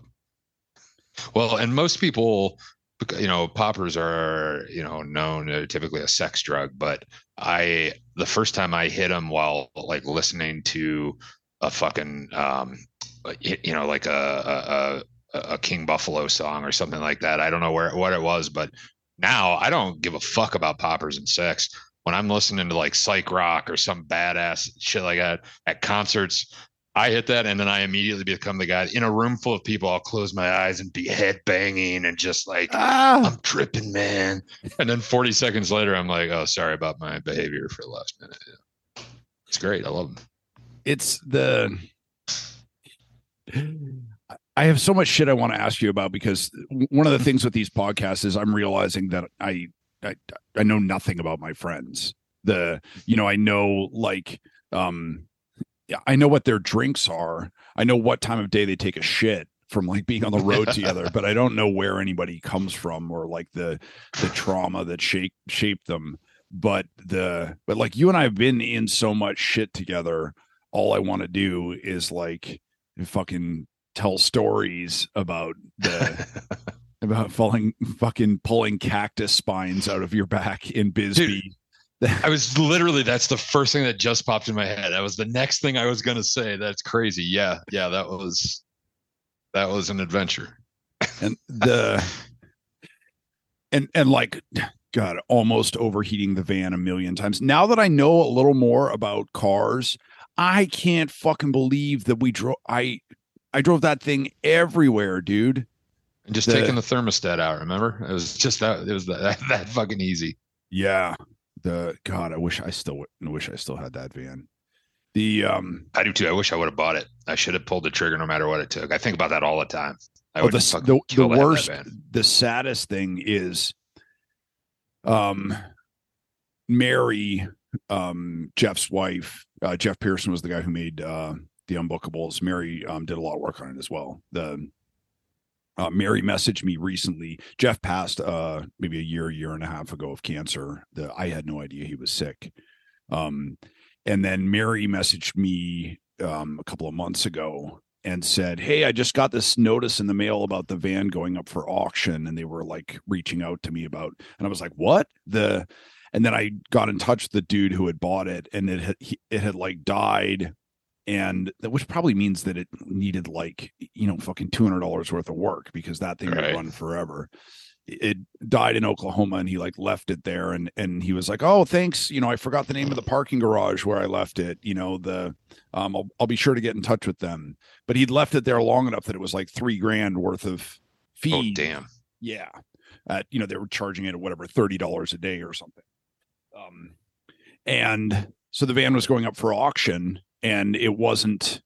S3: Well, and most people, you know, poppers are, you know, known uh, typically a sex drug, but I, the first time I hit them while like listening to a fucking, um, you know, like a, a, a, a King Buffalo song or something like that. I don't know where, what it was, but now I don't give a fuck about poppers and sex. When I'm listening to like psych rock or some badass shit like that at concerts, I hit that and then I immediately become the guy in a room full of people. I'll close my eyes and be head banging and just like,
S1: ah
S3: I'm tripping, man. And then 40 seconds later, I'm like, oh, sorry about my behavior for the last minute. Yeah. It's great. I love them.
S1: it's the I have so much shit I want to ask you about because one of the things with these podcasts is I'm realizing that I I I know nothing about my friends. The you know I know like um I know what their drinks are. I know what time of day they take a shit from like being on the road together, but I don't know where anybody comes from or like the the trauma that shape shaped them. But the but like you and I have been in so much shit together. All I want to do is like fucking tell stories about the about falling fucking pulling cactus spines out of your back in Bisbee.
S3: I was literally that's the first thing that just popped in my head. That was the next thing I was gonna say. That's crazy. Yeah, yeah, that was that was an adventure.
S1: and the and and like god almost overheating the van a million times now that i know a little more about cars i can't fucking believe that we drove i i drove that thing everywhere dude
S3: and just the, taking the thermostat out remember it was just that it was that, that fucking easy
S1: yeah the god i wish i still wish i still had that van the um
S3: I do too. I wish I would have bought it. I should have pulled the trigger no matter what it took. I think about that all the time. I
S1: oh, the, the, the worst the saddest thing is um Mary um Jeff's wife, uh, Jeff Pearson was the guy who made uh the unbookables. Mary um did a lot of work on it as well. The uh, Mary messaged me recently. Jeff passed uh maybe a year, year and a half ago of cancer. The I had no idea he was sick. Um and then Mary messaged me um, a couple of months ago and said, Hey, I just got this notice in the mail about the van going up for auction. And they were like reaching out to me about, and I was like, What? The, and then I got in touch with the dude who had bought it and it had, it had like died. And that which probably means that it needed like, you know, fucking $200 worth of work because that thing right. would run forever. It died in Oklahoma and he like left it there and and he was like oh thanks you know I forgot the name of the parking garage where I left it you know the um I'll, I'll be sure to get in touch with them. But he'd left it there long enough that it was like 3 grand worth of fee oh
S3: damn.
S1: Yeah. At you know they were charging it at whatever $30 a day or something. Um and so the van was going up for auction and it wasn't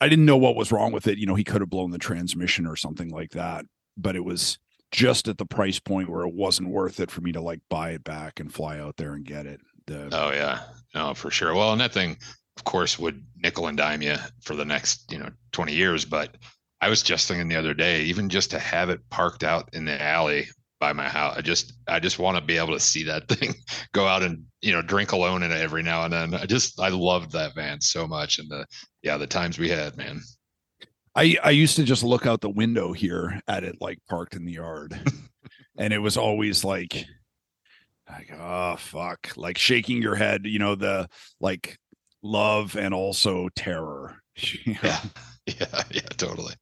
S1: I didn't know what was wrong with it. You know, he could have blown the transmission or something like that but it was just at the price point where it wasn't worth it for me to like buy it back and fly out there and get it. The,
S3: oh yeah, no for sure. Well, and that thing, of course, would nickel and dime you for the next you know twenty years. But I was just thinking the other day, even just to have it parked out in the alley by my house, I just I just want to be able to see that thing go out and you know drink alone in it every now and then. I just I loved that van so much, and the yeah the times we had, man.
S1: I I used to just look out the window here at it like parked in the yard, and it was always like, like oh fuck, like shaking your head, you know the like love and also terror.
S3: yeah, yeah, yeah, totally.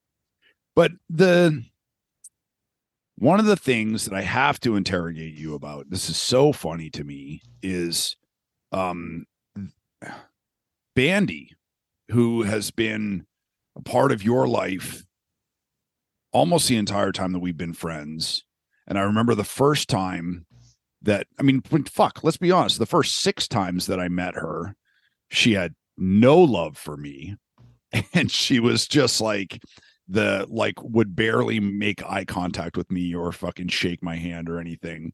S1: But the one of the things that I have to interrogate you about, this is so funny to me, is um Bandy, who has been a part of your life almost the entire time that we've been friends. And I remember the first time that, I mean, fuck, let's be honest, the first six times that I met her, she had no love for me. And she was just like, the like would barely make eye contact with me or fucking shake my hand or anything.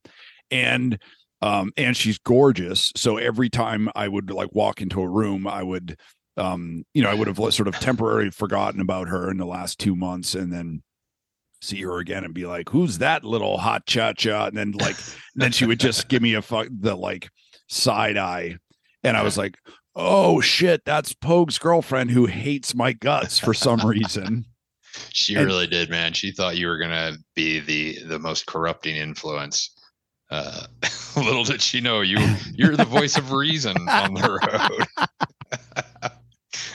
S1: And um and she's gorgeous. So every time I would like walk into a room, I would um, you know, I would have sort of temporarily forgotten about her in the last two months and then see her again and be like, who's that little hot cha cha? And then like, then she would just give me a fuck, the like side eye. And I was like, oh shit, that's Pogue's girlfriend who hates my guts for some reason.
S3: She and, really did, man. She thought you were going to be the, the most corrupting influence. Uh, little did she know you, you're the voice of reason on the road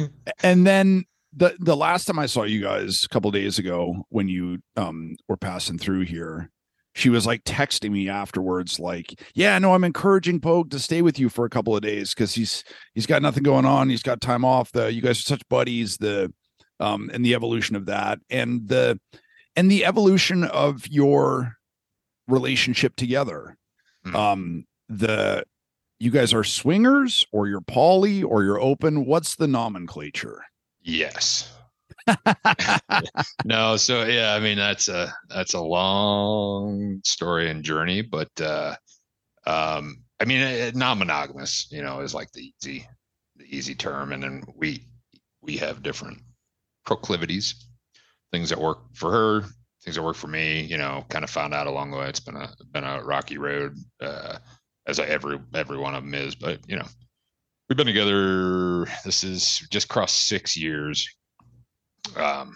S1: and then the the last time I saw you guys a couple days ago when you um were passing through here, she was like texting me afterwards, like, "Yeah, no, I'm encouraging Pogue to stay with you for a couple of days because he's he's got nothing going on. He's got time off. The you guys are such buddies. The um and the evolution of that and the and the evolution of your relationship together. Mm. Um the you guys are swingers or you're poly or you're open. What's the nomenclature?
S3: Yes. no, so yeah, I mean that's a that's a long story and journey, but uh um I mean non-monogamous, you know, is like the easy the easy term and then we we have different proclivities, things that work for her, things that work for me, you know, kind of found out along the way. It's been a been a rocky road, uh, as I, every every one of them is. But you know, we've been together. This is just crossed six years. Um,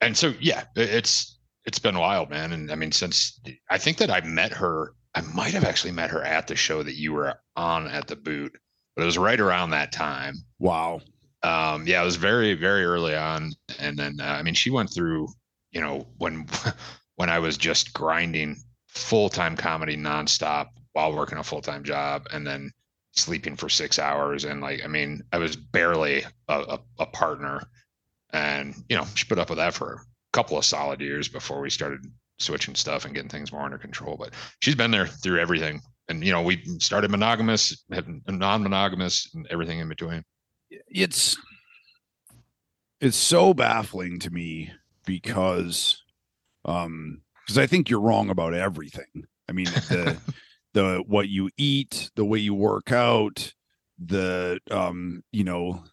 S3: and so yeah, it's it's been wild, man. And I mean, since I think that I met her, I might have actually met her at the show that you were on at the boot, but it was right around that time.
S1: Wow.
S3: Um, yeah, it was very, very early on. And then, uh, I mean, she went through, you know, when, when I was just grinding full time comedy nonstop while working a full time job and then sleeping for six hours. And like, I mean, I was barely a, a, a partner. And, you know, she put up with that for a couple of solid years before we started switching stuff and getting things more under control. But she's been there through everything. And, you know, we started monogamous, non monogamous, and everything in between
S1: it's it's so baffling to me because um because I think you're wrong about everything. I mean the the what you eat, the way you work out, the um you know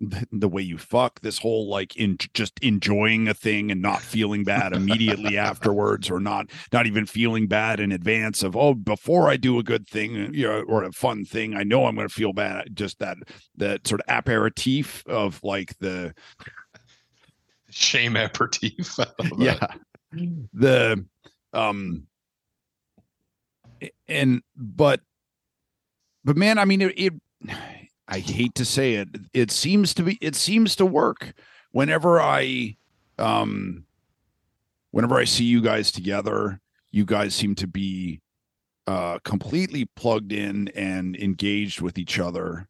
S1: the, the, way you fuck this whole like in just enjoying a thing and not feeling bad immediately afterwards or not not even feeling bad in advance of oh before i do a good thing you know or a fun thing i know i'm going to feel bad. Just that that sort of aperitif of like the
S3: shame aperitif.
S1: Yeah. The um and but but man i mean it, it I hate to say it, it seems to be it seems to work whenever I um whenever I see you guys together, you guys seem to be uh completely plugged in and engaged with each other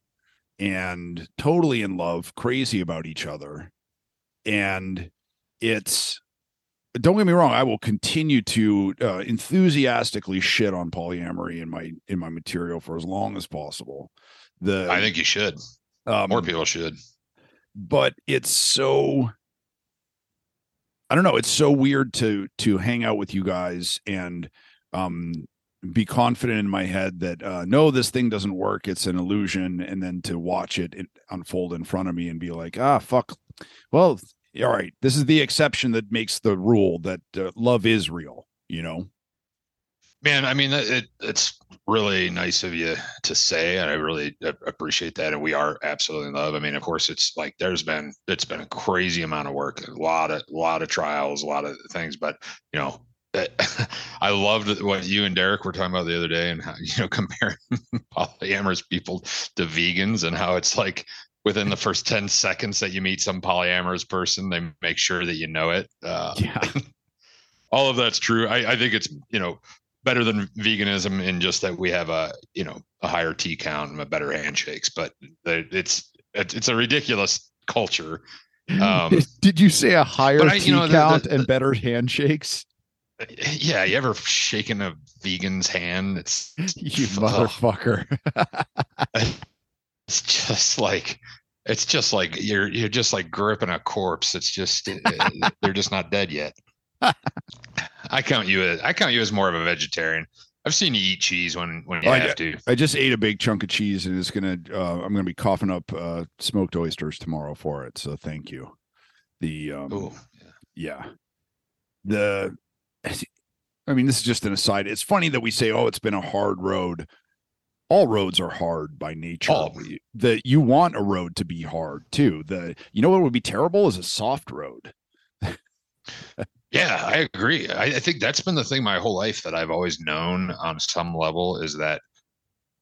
S1: and totally in love, crazy about each other. And it's don't get me wrong i will continue to uh, enthusiastically shit on polyamory in my in my material for as long as possible the
S3: I think you should. Um, More people should.
S1: But it's so I don't know, it's so weird to to hang out with you guys and um be confident in my head that uh no this thing doesn't work it's an illusion and then to watch it, it unfold in front of me and be like ah fuck well all right this is the exception that makes the rule that uh, love is real you know
S3: Man, I mean, it, it's really nice of you to say, and I really appreciate that. And we are absolutely in love. I mean, of course, it's like there's been it's been a crazy amount of work, a lot of a lot of trials, a lot of things. But you know, I loved what you and Derek were talking about the other day, and how you know comparing polyamorous people to vegans, and how it's like within the first ten seconds that you meet some polyamorous person, they make sure that you know it. Uh, yeah. all of that's true. I, I think it's you know better than veganism in just that we have a you know a higher T count and a better handshakes, but it's it's a ridiculous culture.
S1: Um, Did you say a higher I, T know, count the, the, and better handshakes?
S3: Yeah, you ever shaken a vegan's hand? It's
S1: you motherfucker.
S3: it's just like it's just like you're you're just like gripping a corpse. It's just they're just not dead yet. I count you as I count you as more of a vegetarian. I've seen you eat cheese when when you oh, have
S1: I,
S3: to.
S1: I just ate a big chunk of cheese and it's gonna. Uh, I'm gonna be coughing up uh, smoked oysters tomorrow for it. So thank you. The um, Ooh, yeah. yeah, the. I mean, this is just an aside. It's funny that we say, "Oh, it's been a hard road." All roads are hard by nature. Oh. The you want a road to be hard too. The you know what would be terrible is a soft road.
S3: Yeah, I agree. I, I, think that's been the thing my whole life that I've always known on some level is that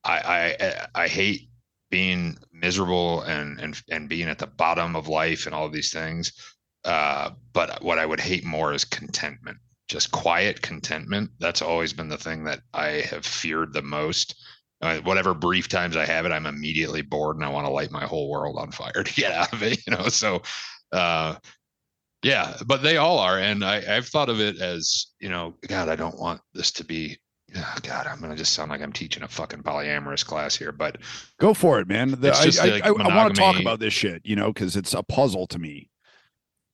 S3: I I, I hate being miserable and and and being at the bottom of life and all of these things. Uh, but what I would hate more is contentment, just quiet contentment. That's always been the thing that I have feared the most. Uh, whatever brief times I have it, I'm immediately bored and I want to light my whole world on fire to get out of it. You know, so uh, yeah, but they all are, and I, I've thought of it as you know, God, I don't want this to be oh God, I'm gonna just sound like I'm teaching a fucking polyamorous class here, but
S1: Go for it, man. The, I, I, I, want to talk about this shit, you know, because it's a puzzle to me.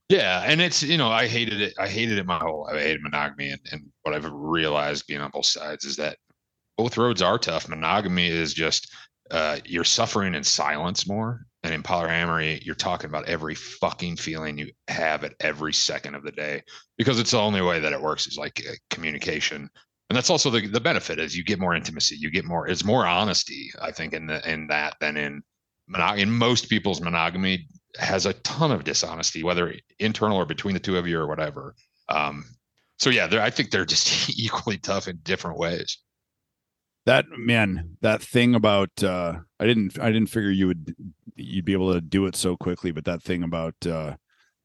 S3: yeah, and it's you know I hated it. I hated it my whole. life. I hated monogamy, and, and what I've realized being on both sides is that both roads are tough. Monogamy is just uh, you're suffering in silence more, and in polyamory, you're talking about every fucking feeling you have at every second of the day because it's the only way that it works is like uh, communication. And that's also the, the benefit is you get more intimacy, you get more. It's more honesty, I think, in the in that than in monog- in most people's monogamy has a ton of dishonesty, whether internal or between the two of you or whatever. Um, so yeah, I think they're just equally tough in different ways.
S1: That man, that thing about uh I didn't I didn't figure you would you'd be able to do it so quickly, but that thing about uh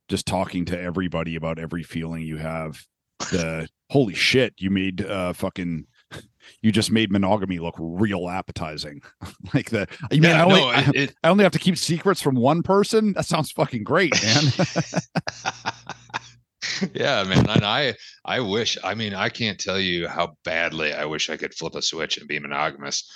S1: just talking to everybody about every feeling you have. The holy shit, you made uh fucking you just made monogamy look real appetizing. like the you mean I only
S3: no,
S1: I,
S3: it, it,
S1: I only have to keep secrets from one person? That sounds fucking great, man.
S3: yeah, man. And I, I wish. I mean, I can't tell you how badly I wish I could flip a switch and be monogamous,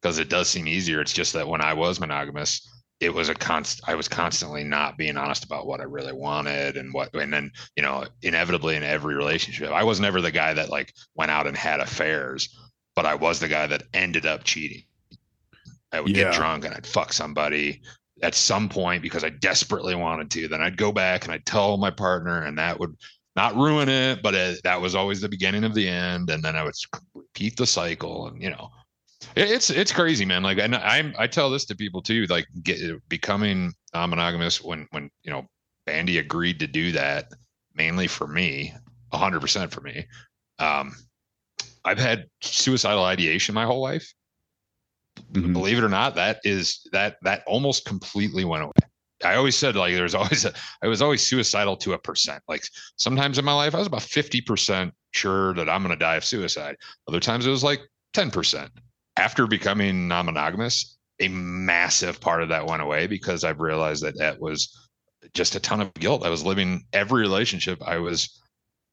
S3: because it does seem easier. It's just that when I was monogamous, it was a const. I was constantly not being honest about what I really wanted and what. And then you know, inevitably in every relationship, I was never the guy that like went out and had affairs, but I was the guy that ended up cheating. I would
S1: Yeah.
S3: get drunk and I'd fuck somebody at some point because I desperately wanted to. Then I'd go back and I'd tell my partner, and that would not ruin it, but it, that was always the beginning of the end. And then I would repeat the cycle, and you know, it, it's it's crazy, man. Like, and I'm I tell this to people too, like get becoming non-monogamous when when you know Bandy agreed to do that mainly for me, hundred percent for me. Um, I've had suicidal ideation my whole life
S1: Mhm.
S3: believe it or not that is that that almost completely went away. I always said like there's always a, i was always suicidal to a percent. Like sometimes in my life i was about 50% sure that i'm going to die of suicide. Other times it was like 10% after becoming non-monogamous a massive part of that went away because i've realized that that was just a ton of guilt. I was living every relationship i was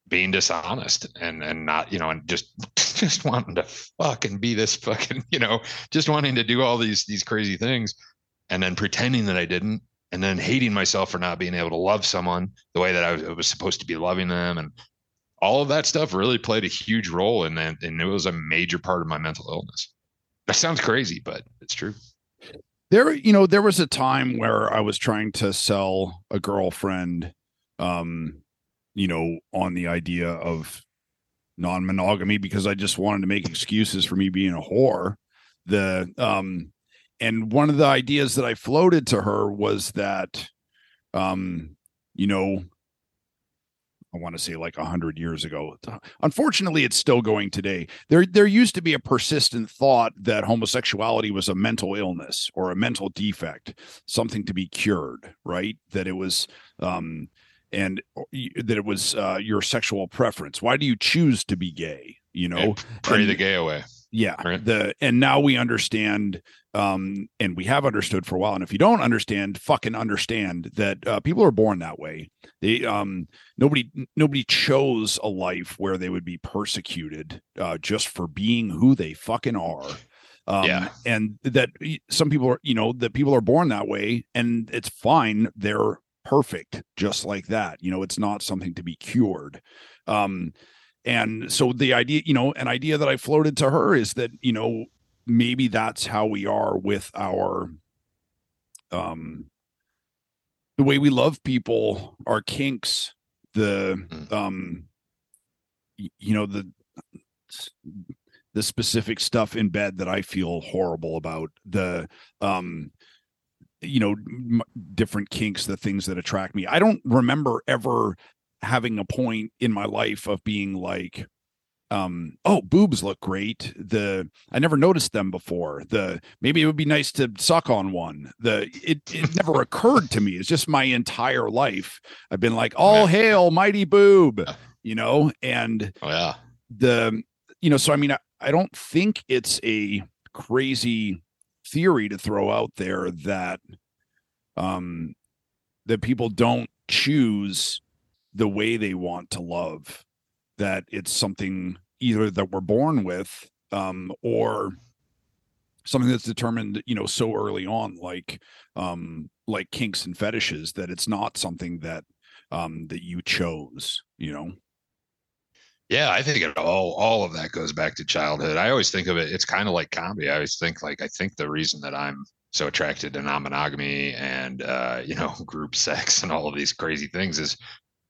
S3: being dishonest and and not you know and just just wanting to fucking be this fucking you know just wanting to do all these these crazy things and then pretending that I didn't and then hating myself for not being able to love someone the way that I was, I was supposed to be loving them. And all of that stuff really played a huge role in that. And it was a major part of my mental illness. That sounds crazy but it's true.
S1: There you know there was a time where i was trying to sell a girlfriend um you know on the idea of non-monogamy because i just wanted to make excuses for me being a whore the um and one of the ideas that i floated to her was that um you know I want to say like a hundred years ago. Unfortunately, it's still going today. There, there used to be a persistent thought that homosexuality was a mental illness or a mental defect, something to be cured, right? That it was, um, and that it was uh, your sexual preference. Why do you choose to be gay? You know,
S3: pray
S1: and-
S3: the gay away
S1: yeah
S3: Right.
S1: the and now we understand um and we have understood for a while and if you don't understand fucking understand that uh, people are born that way they um nobody nobody chose a life where they would be persecuted uh just for being who they fucking are um
S3: Yeah.
S1: and that some people are you know that people are born that way and it's fine they're perfect just like that you know it's not something to be cured um and so the idea you know an idea that i floated to her is that you know maybe that's how we are with our um the way we love people our kinks the
S3: Mm.
S1: um you know the the specific stuff in bed that i feel horrible about the um you know m- different kinks the things that attract me. I don't remember ever having a point in my life of being like um oh boobs look great. The i never noticed them before. The maybe it would be nice to suck on one. The it, it never occurred to me. It's just my entire life. I've been like all hail mighty boob you know? And
S3: oh yeah.
S1: the you know so i mean I, I don't think it's a crazy theory to throw out there that um that people don't choose the way they want to love that it's something either that we're born with um or something that's determined you know so early on like um like kinks and fetishes that it's not something that um that you chose you know
S3: Yeah, I think it all all of that goes back to childhood. I always think of it. It's kind of like comedy. I always think like I think the reason that I'm so attracted to non-monogamy and uh, you know group sex and all of these crazy things is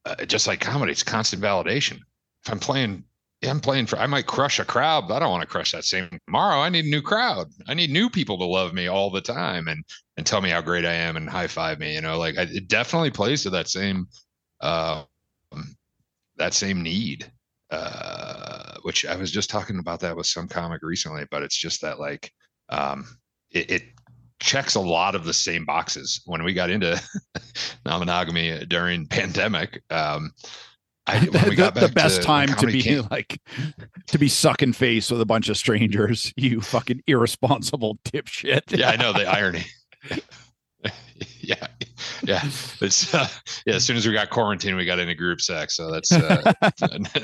S3: uh, just like comedy. It's constant validation. If I'm playing, I'm playing for. I might crush a crowd, but I don't want to crush that same tomorrow. I need a new crowd. I need new people to love me all the time and and tell me how great I am and high five me. You know, like I, it definitely plays to that same uh, that same need uh, which I was just talking about that with some comic recently, but it's just that like um, it, it checks a lot of the same boxes. When we got into non-monogamy during pandemic, um, I, when
S1: the,
S3: we got
S1: the- the best
S3: to
S1: time to be
S3: came-
S1: like to be sucking face with a bunch of strangers you fucking irresponsible dipshit
S3: yeah, I know the irony. yeah, yeah. It's uh, yeah. As soon as we got quarantined, we got into group sex, so that's uh,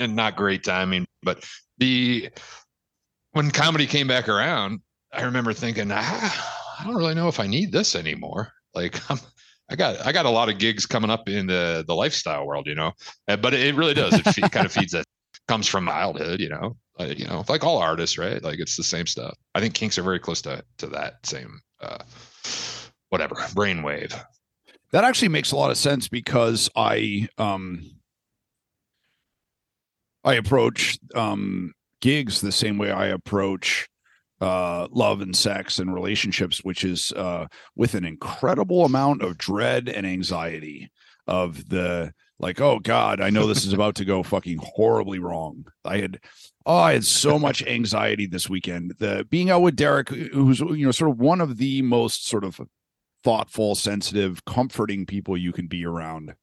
S3: not great timing. But the when comedy came back around, I remember thinking, ah, I don't really know if I need this anymore. Like I'm. I got I got a lot of gigs coming up in the the lifestyle world, you know, but it really does. It, fe- kind of feeds that comes from childhood, you know, uh, you know, like all artists, right? Like it's the same stuff. I think kinks are very close to to that same uh, whatever brainwave.
S1: that actually makes a lot of sense because i um i approach um gigs the same way i approach uh love and sex and relationships which is uh with an incredible amount of dread and anxiety of the like oh god i know this is about to go fucking horribly wrong i had oh i had so much anxiety this weekend the being out with derek who's you know sort of one of the most sort of thoughtful, sensitive, comforting people you can be around.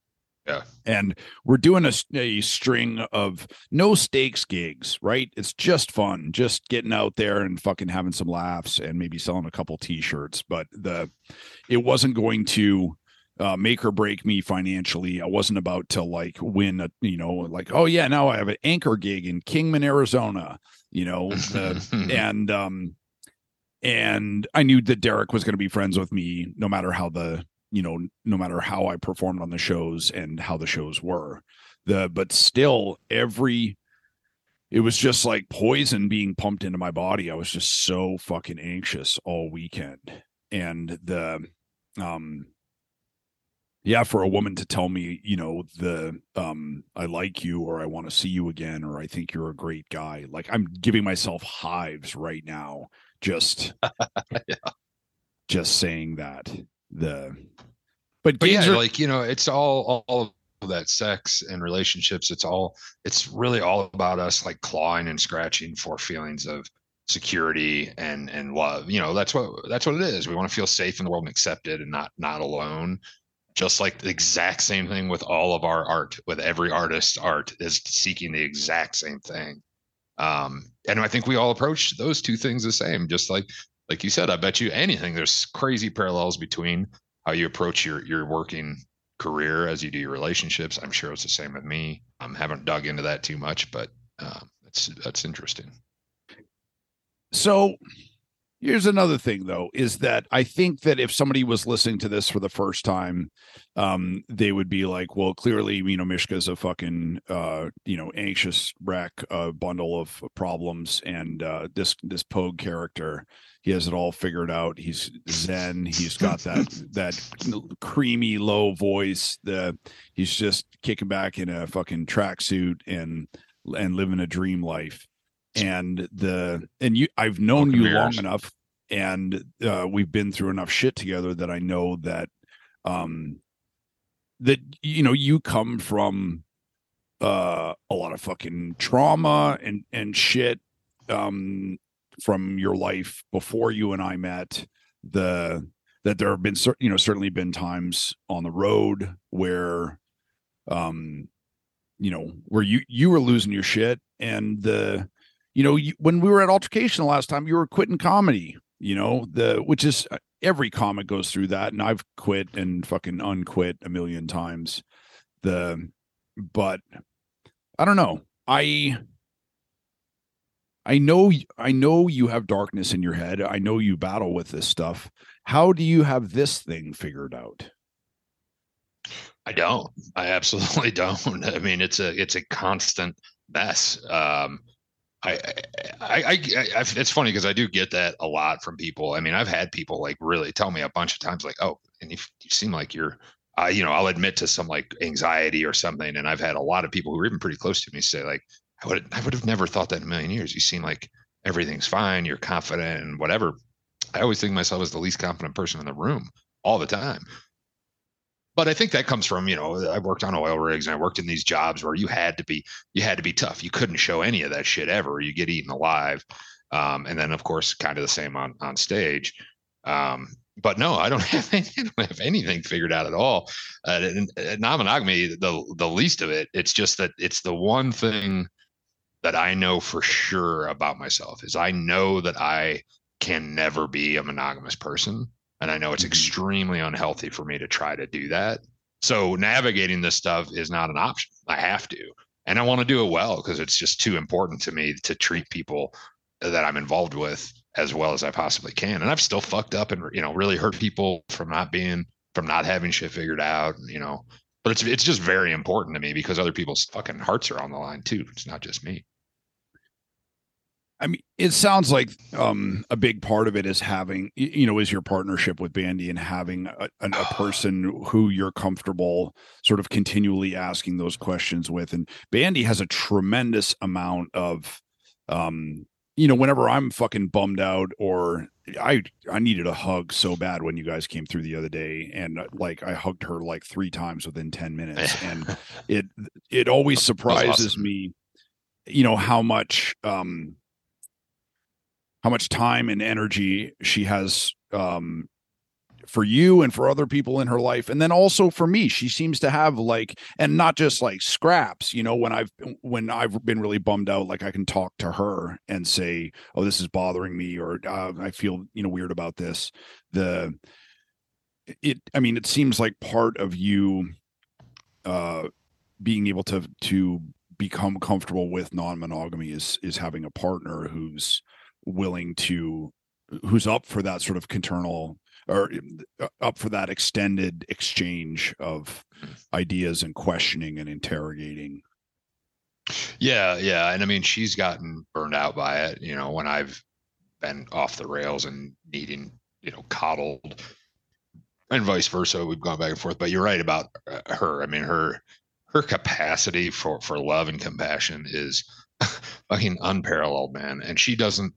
S3: Yeah.
S1: And we're doing a, a string of no stakes gigs, right? It's just fun, just getting out there and fucking having some laughs and maybe selling a couple t-shirts. But the it wasn't going to uh, make or break me financially. I wasn't about to like win a, you know, like, oh yeah, now I have an anchor gig in Kingman, Arizona, you know, the, and um and I knew that Derek was going to be friends with me no matter how the you know no matter how I performed on the shows and how the shows were. The but still every it was just like poison being pumped into my body. I was just so fucking anxious all weekend. And the um yeah for a woman to tell me you know the um i like you or i want to see you again or i think you're a great guy like i'm giving myself hives right now just just saying that the but,
S3: but yeah,
S1: are
S3: like you know, it's all all of that sex and relationships. It's all it's really all about us like clawing and scratching for feelings of security and and love. You know, that's what that's what it is. We want to feel safe in the world and accepted and not not alone. Just like the exact same thing with all of our art, with every artist's art is seeking the exact same thing. Um, and I think we all approach those two things the same. Just like like you said, I bet you anything there's crazy parallels between how you approach your your working career as you do your relationships. I'm sure it's the same with me. I haven't dug into that too much, but um, that's that's interesting.
S1: So here's another thing though is that I think that if somebody was listening to this for the first time, um, they would be like, well, clearly, you know, Mishka's a fucking uh, you know, anxious wreck, uh bundle of problems, and uh this this Pogue character, he has it all figured out. He's zen, he's got that that creamy low voice, the he's just kicking back in a fucking tracksuit and and living a dream life and the and you I've known you long enough and uh we've been through enough shit together that I know that um that you know you come from uh a lot of fucking trauma and and shit um from your life before you and I met the that there have been you know certainly been times on the road where um you know where you you were losing your shit and the you know you, when we were at altercation last time you were quitting comedy you know the which is uh, every comic goes through that and i've quit and fucking unquit a million times the but i don't know i I know I know you have darkness in your head. I know you battle with this stuff. How do you have this thing figured out?
S3: I don't. I absolutely don't. I mean, it's a it's a constant mess. Um, I, I, I, I, it's funny because I do get that a lot from people. I mean, I've had people like really tell me a bunch of times, like, "Oh, and you, you seem like you're uh, you know, I'll admit to some like anxiety or something. And I've had a lot of people who are even pretty close to me say, like, I would I would have never thought that in a million years. You seem like everything's fine, you're confident and whatever. I always think myself as the least confident person in the room all the time. But I think that comes from, you know, I worked on oil rigs and I worked in these jobs where you had to be you had to be tough. You couldn't show any of that shit ever. You get eaten alive. Um, and then of course kind of the same on on stage. Um, but no, I don't have any, I don't have anything figured out at all. Uh, non-monogamy, the the least of it. It's just that it's the one thing that I know for sure about myself is I know that I can never be a monogamous person, and I know it's mm-hmm. extremely unhealthy for me to try to do that. So navigating this stuff is not an option. I have to, and I want to do it well because it's just too important to me to treat people that I'm involved with as well as I possibly can. And I've still fucked up and you know really hurt people from not being from not having shit figured out. You know, but it's it's just very important to me because other people's fucking hearts are on the line too. It's not just me.
S1: I mean, it sounds like um, a big part of it is having, you know, is your partnership with Bandy and having a, a, a, person who you're comfortable sort of continually asking those questions with. And Bandy has a tremendous amount of um, you know, whenever I'm fucking bummed out or I I needed a hug so bad when you guys came through the other day and uh, like I hugged her like 3 times within 10 minutes and it it always surprises awesome. me you know how much um how much time and energy she has um for you and for other people in her life. And then also for me she seems to have like and not just like scraps you know when i've when i've been really bummed out like i can talk to her and say oh this is bothering me or uh, i feel you know weird about this. The it i mean it seems like part of you uh being able to to become comfortable with non-monogamy is is having a partner who's willing to who's up for that sort of paternal or uh, up for that extended exchange of ideas and questioning and interrogating.
S3: Yeah, yeah, and I mean she's gotten burned out by it. You know, when I've been off the rails and needing, you know, coddled, and vice versa. We've gone back and forth. But you're right about uh, her. I mean, her her capacity for for love and compassion is fucking unparalleled, man. And she doesn't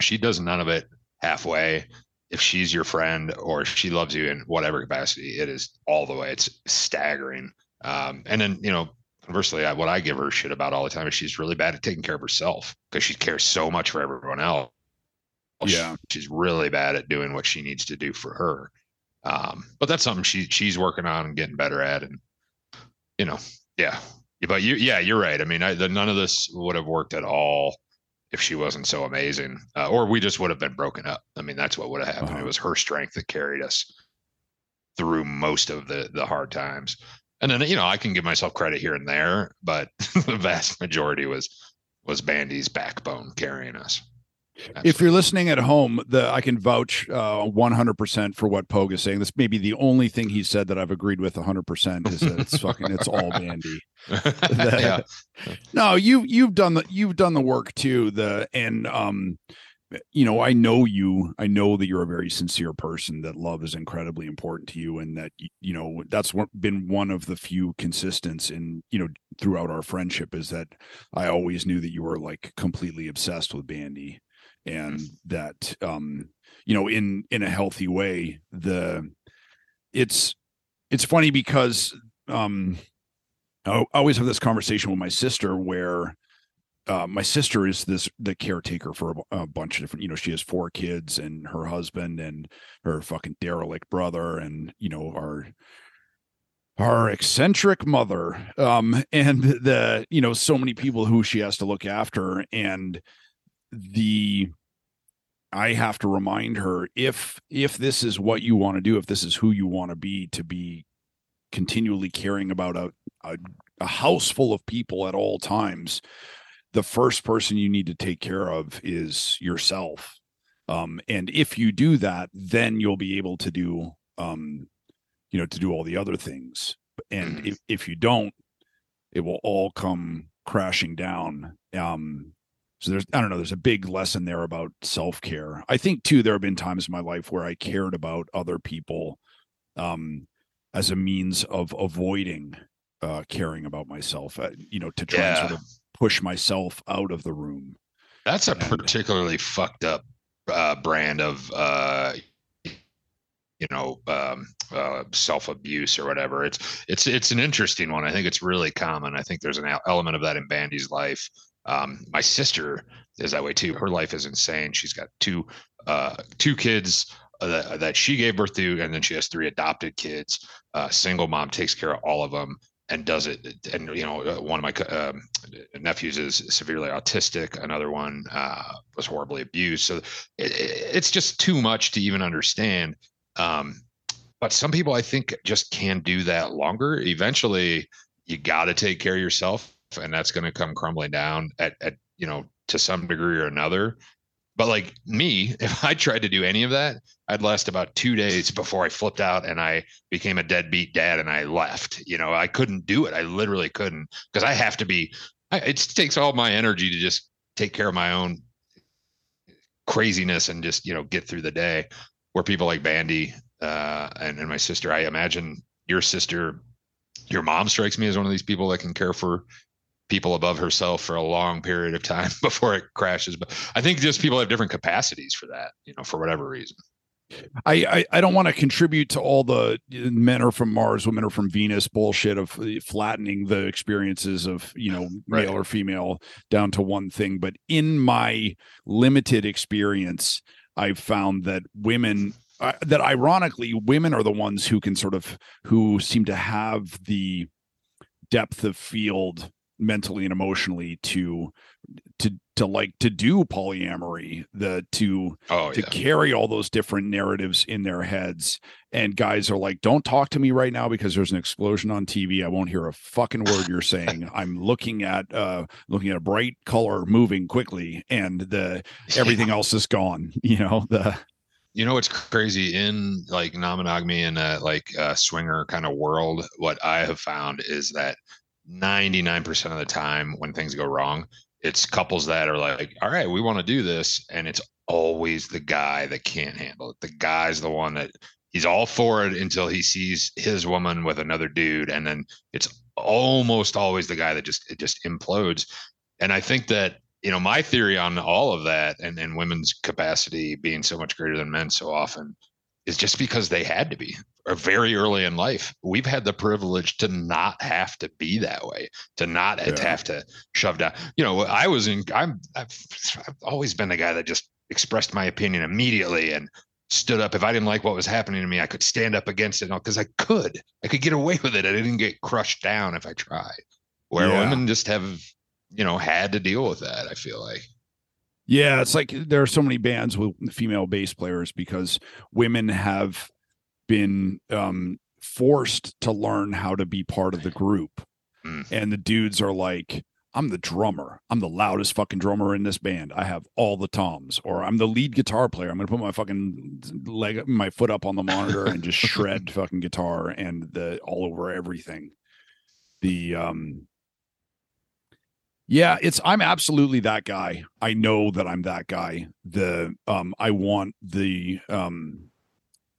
S3: she does none of it halfway if she's your friend or she loves you in whatever capacity, it is all the way. It's staggering. Um, and then, you know, conversely, I, what I give her shit about all the time is she's really bad at taking care of herself because she cares so much for everyone else.
S1: Yeah.
S3: She's really bad at doing what she needs to do for her. Um, but that's something she she's working on and getting better at. And, you know, yeah. But you, yeah, you're right. I mean, I, the, none of this would have worked at all if she wasn't so amazing, uh, or we just would have been broken up. I mean, that's what would have happened. Uh-huh. It was her strength that carried us through most of the the hard times. And then you know I can give myself credit here and there, but the vast majority was was Bandy's backbone carrying us.
S1: If you're listening at home, the I can vouch uh, 100% for what Pogue is saying. This may be the only thing he said that I've agreed with 100% is that it's fucking it's all Bandy. the, yeah. No, you you've done the you've done the work too. The and um you know, I know you. I know that you're a very sincere person. That love is incredibly important to you, and that you know that's been one of the few consistents in you know throughout our friendship. Is that I always knew that you were like completely obsessed with Bandy, and mm-hmm. that um you know in in a healthy way the it's it's funny because um I always have this conversation with my sister where uh, my sister is this the caretaker for a, a, bunch of different you know she has four kids and her husband and her fucking derelict brother and you know our our eccentric mother um and the you know so many people who she has to look after and the I have to remind her if if this is what you want to do, if this is who you want to be, to be continually caring about a, a, a house full of people at all times, the first person you need to take care of is yourself. Um, and if you do that, then you'll be able to do, um, you know, to do all the other things. And
S3: Mhm.
S1: if, if you don't, it will all come crashing down. Um, so there's, I don't know, there's a big lesson there about self care. I think too, there have been times in my life where I cared about other people, um, as a means of avoiding, uh, caring about myself, uh, you know, to try and sort of push myself out of the room.
S3: That's a
S1: And-
S3: particularly fucked up uh, brand of uh, you know um, uh, self abuse or whatever. It's it's it's an interesting one. I think it's really common. I think there's an element of that in Bandy's life. Um, my sister is that way too. Her life is insane. She's got two uh, two kids uh, that, that she gave birth to, and then she has three adopted kids. Uh, single mom takes care of all of them and does it. And you know, uh, one of my um, nephews is severely autistic. Another one uh, was horribly abused. So it, it's just too much to even understand. Um, but some people, I think, just can do that longer. Eventually, you got to take care of yourself, and that's going to come crumbling down at, at you know to some degree or another. But like me, if I tried to do any of that, I'd last about two days before I flipped out and I became a deadbeat dad and I left. You know, I couldn't do it. I literally couldn't because I have to be. I, it takes all my energy to just take care of my own craziness and just you know get through the day. Where people like Bandy uh, and and my sister, I imagine your sister, your mom strikes me as one of these people that can care for people above herself for a long period of time before it crashes. But I think just people have different capacities for that, you know, for whatever reason.
S1: I, I, I don't want to contribute to all the uh, men are from Mars, women are from Venus bullshit of uh, flattening the experiences of you know
S3: Right.
S1: male or female down to one thing. But in my limited experience, I've found that women uh, that ironically women are the ones who can sort of who seem to have the depth of field mentally and emotionally to to to like to do polyamory the to
S3: Oh
S1: to
S3: yeah.
S1: carry all those different narratives in their heads. And guys are like, don't talk to me right now because there's an explosion on TV. I won't hear a fucking word you're saying. I'm looking at uh looking at a bright color moving quickly and the everything else is gone. You know, the
S3: You know what's crazy in like non-monogamy and uh, like uh, swinger kind of world? What I have found is that 99% of the time when things go wrong, it's couples that are like, "All right, we want to do this," and it's always the guy that can't handle it. The guy's the one that he's all for it until he sees his woman with another dude, and then it's almost always the guy that just it just implodes. And I think that you know my theory on all of that and and women's capacity being so much greater than men so often is just because they had to be or very early in life. We've had the privilege to not have to be that way to not
S1: Yeah.
S3: have to shove down. You know i was in i'm I've, I've always been the guy that just expressed my opinion immediately and stood up. If i didn't like what was happening to me i could stand up against it because i could. I could get away with it. I didn't get crushed down if i tried. Where
S1: Yeah.
S3: women just have you know had to deal with that i feel like
S1: Yeah, it's like there are so many bands with female bass players because women have been um, forced to learn how to be part of the group.
S3: Mm.
S1: And the dudes are like, I'm the drummer. I'm the loudest fucking drummer in this band. I have all the toms, or I'm the lead guitar player. I'm gonna put my fucking leg, my foot up on the monitor and just shred fucking guitar and the all over everything. The um, yeah, it's I'm absolutely that guy. I know that I'm that guy. The um I want the um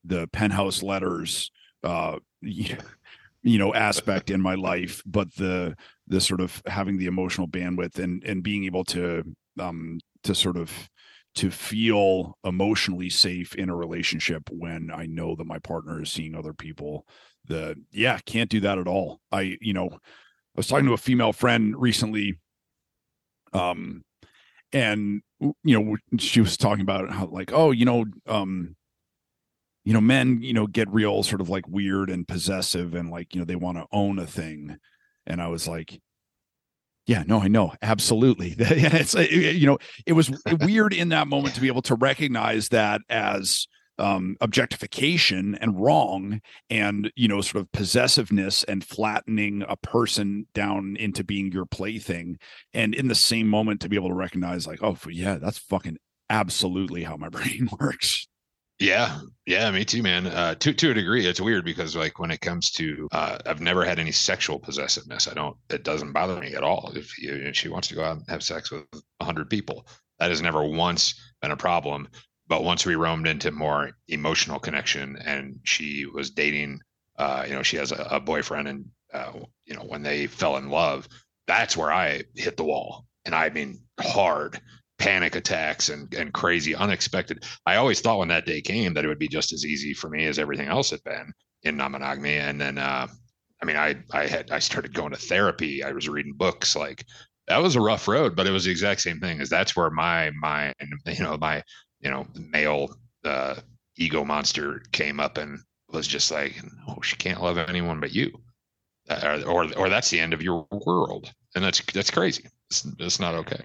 S1: the penthouse letters uh you know aspect in my life, but the the sort of having the emotional bandwidth and and being able to um to sort of to feel emotionally safe in a relationship when I know that my partner is seeing other people. The yeah, can't do that at all. I you know I was talking to a female friend recently um and you know she was talking about how like oh you know um you know men you know get real sort of like weird and possessive and like you know they want to own a thing. And i was like yeah no i know. Absolutely. It's uh, you know it was weird in that moment to be able to recognize that as um, objectification and wrong and you know sort of possessiveness and flattening a person down into being your plaything and in the same moment to be able to recognize like oh yeah that's fucking absolutely how my brain works
S3: yeah, yeah, me too, man. Uh, to to a degree, it's weird because like when it comes to, uh, I've never had any sexual possessiveness. I don't. It doesn't bother me at all. If, you, if she wants to go out and have sex with hundred people, that has never once been a problem. But once we roamed into more emotional connection, and she was dating, uh, you know, she has a, a boyfriend, and uh, you know, when they fell in love, that's where I hit the wall, and I mean hard panic attacks and and crazy unexpected. I always thought when that day came that it would be just as easy for me as everything else had been in non-monogamy and then uh i mean i i had i started going to therapy. I was reading books. Like that was a rough road but it was the exact same thing as that's where my mind you know my you know male uh ego monster came up and was just like oh she can't love anyone but you uh, or or that's the end of your world and that's that's crazy it's, it's not okay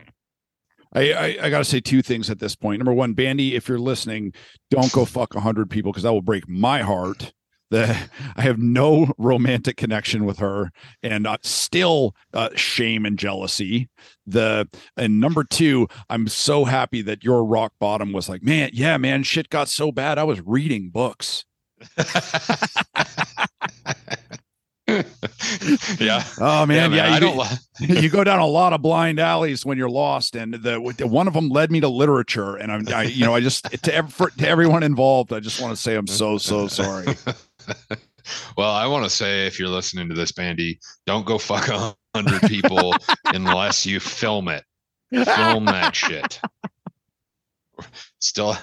S1: I, I, I got to say two things at this point. Number one, Bandy, if you're listening, don't go fuck a hundred people because that will break my heart. That I have no romantic connection with her, and uh, still uh, shame and jealousy. The and number two, I'm so happy that your rock bottom was like, man, yeah, man, shit got so bad. I was reading books.
S3: yeah.
S1: Oh man,
S3: Yeah, man,
S1: yeah.
S3: I
S1: you,
S3: don't.
S1: go,
S3: li-
S1: you go down a lot of blind alleys when you're lost, and the, the one of them led me to literature, and I'm, I, you know, I just to, ev- for, to everyone involved, I just want to say I'm so so sorry.
S3: well, I want to say if you're listening to this, Bandy, don't go fuck a hundred people unless you film it. Film that shit. Still,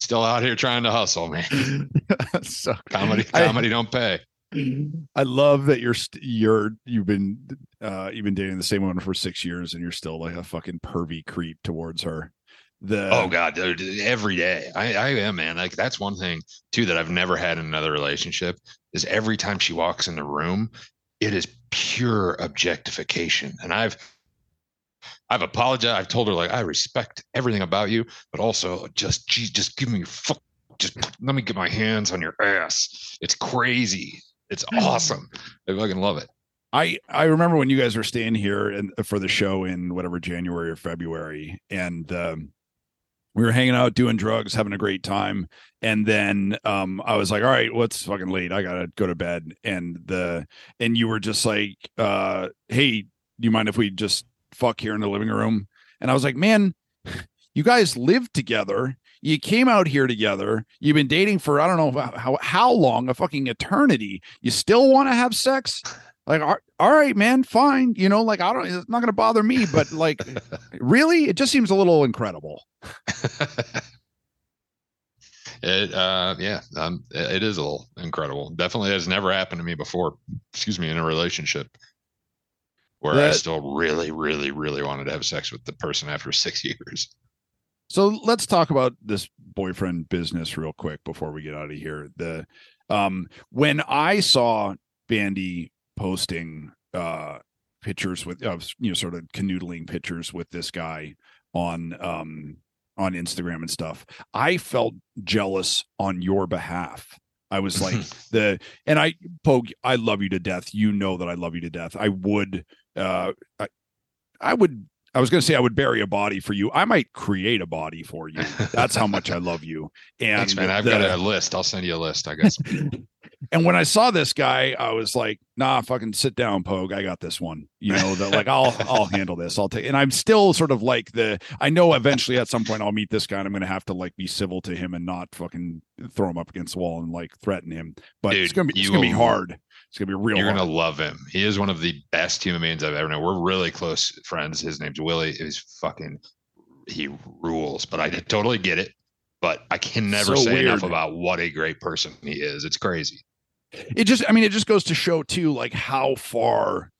S3: still out here trying to hustle, man.
S1: so
S3: Comedy,
S1: I-
S3: comedy don't pay.
S1: I love that you're st- you're you've been uh you've been dating the same woman for six years, and you're still like a fucking pervy creep towards her. The
S3: Oh God, dude, every day. I, I am, man. Like that's one thing too that I've never had in another relationship is every time she walks in the room, it is pure objectification. And I've I've apologized. I've told her like I respect everything about you, but also just geez, just give me fuck just let me get my hands on your ass. It's crazy. It's awesome. I fucking love it.
S1: I I remember when you guys were staying here and for the show in whatever January or February, and um, we were hanging out, doing drugs, having a great time, and then um, I was like, "All right, well, fucking late. I gotta go to bed." And the and you were just like, uh, "Hey, do you mind if we just fuck here in the living room?" And I was like, "Man, you guys live together." You came out here together. You've been dating for I don't know how how long, a fucking eternity. You still want to have sex? Like all all right man fine you know like i don't it's not going to bother me but like really it just seems a little incredible
S3: It uh yeah, um it is a little incredible. Definitely has never happened to me before. Excuse me, in a relationship where I still really, really, really wanted to have sex with the person after six years.
S1: so let's talk about this boyfriend business real quick before we get out of here the um when i saw bandy posting uh pictures with of you know sort of canoodling pictures with this guy on um on instagram and stuff. I felt jealous on your behalf. I was like the and i pogue i love you to death. You know that i love you to death. I would uh i, I would i was going to say i would bury a body for you i might create a body for you that's how much i love you and
S3: Thanks, man. I've
S1: the-
S3: got a list. I'll send you a list, I guess.
S1: and when I saw this guy, I was like, "Nah, fucking sit down, Pogue. I got this one." You know, that like I'll I'll handle this. I'll take. And I'm still sort of like the. I know eventually at some point I'll meet this guy and I'm going to have to like be civil to him and not fucking throw him up against the wall and like threaten him. But it's gonna be it's gonna be hard. It's gonna be real.
S3: You're
S1: hard.
S3: gonna love him. He is one of the best human beings I've ever known. We're really close friends. His name's Willie. He's fucking he rules. But I totally get it. But I can never
S1: So
S3: say enough about what a great person he is. It's crazy.
S1: it just i mean it just goes to show too like how far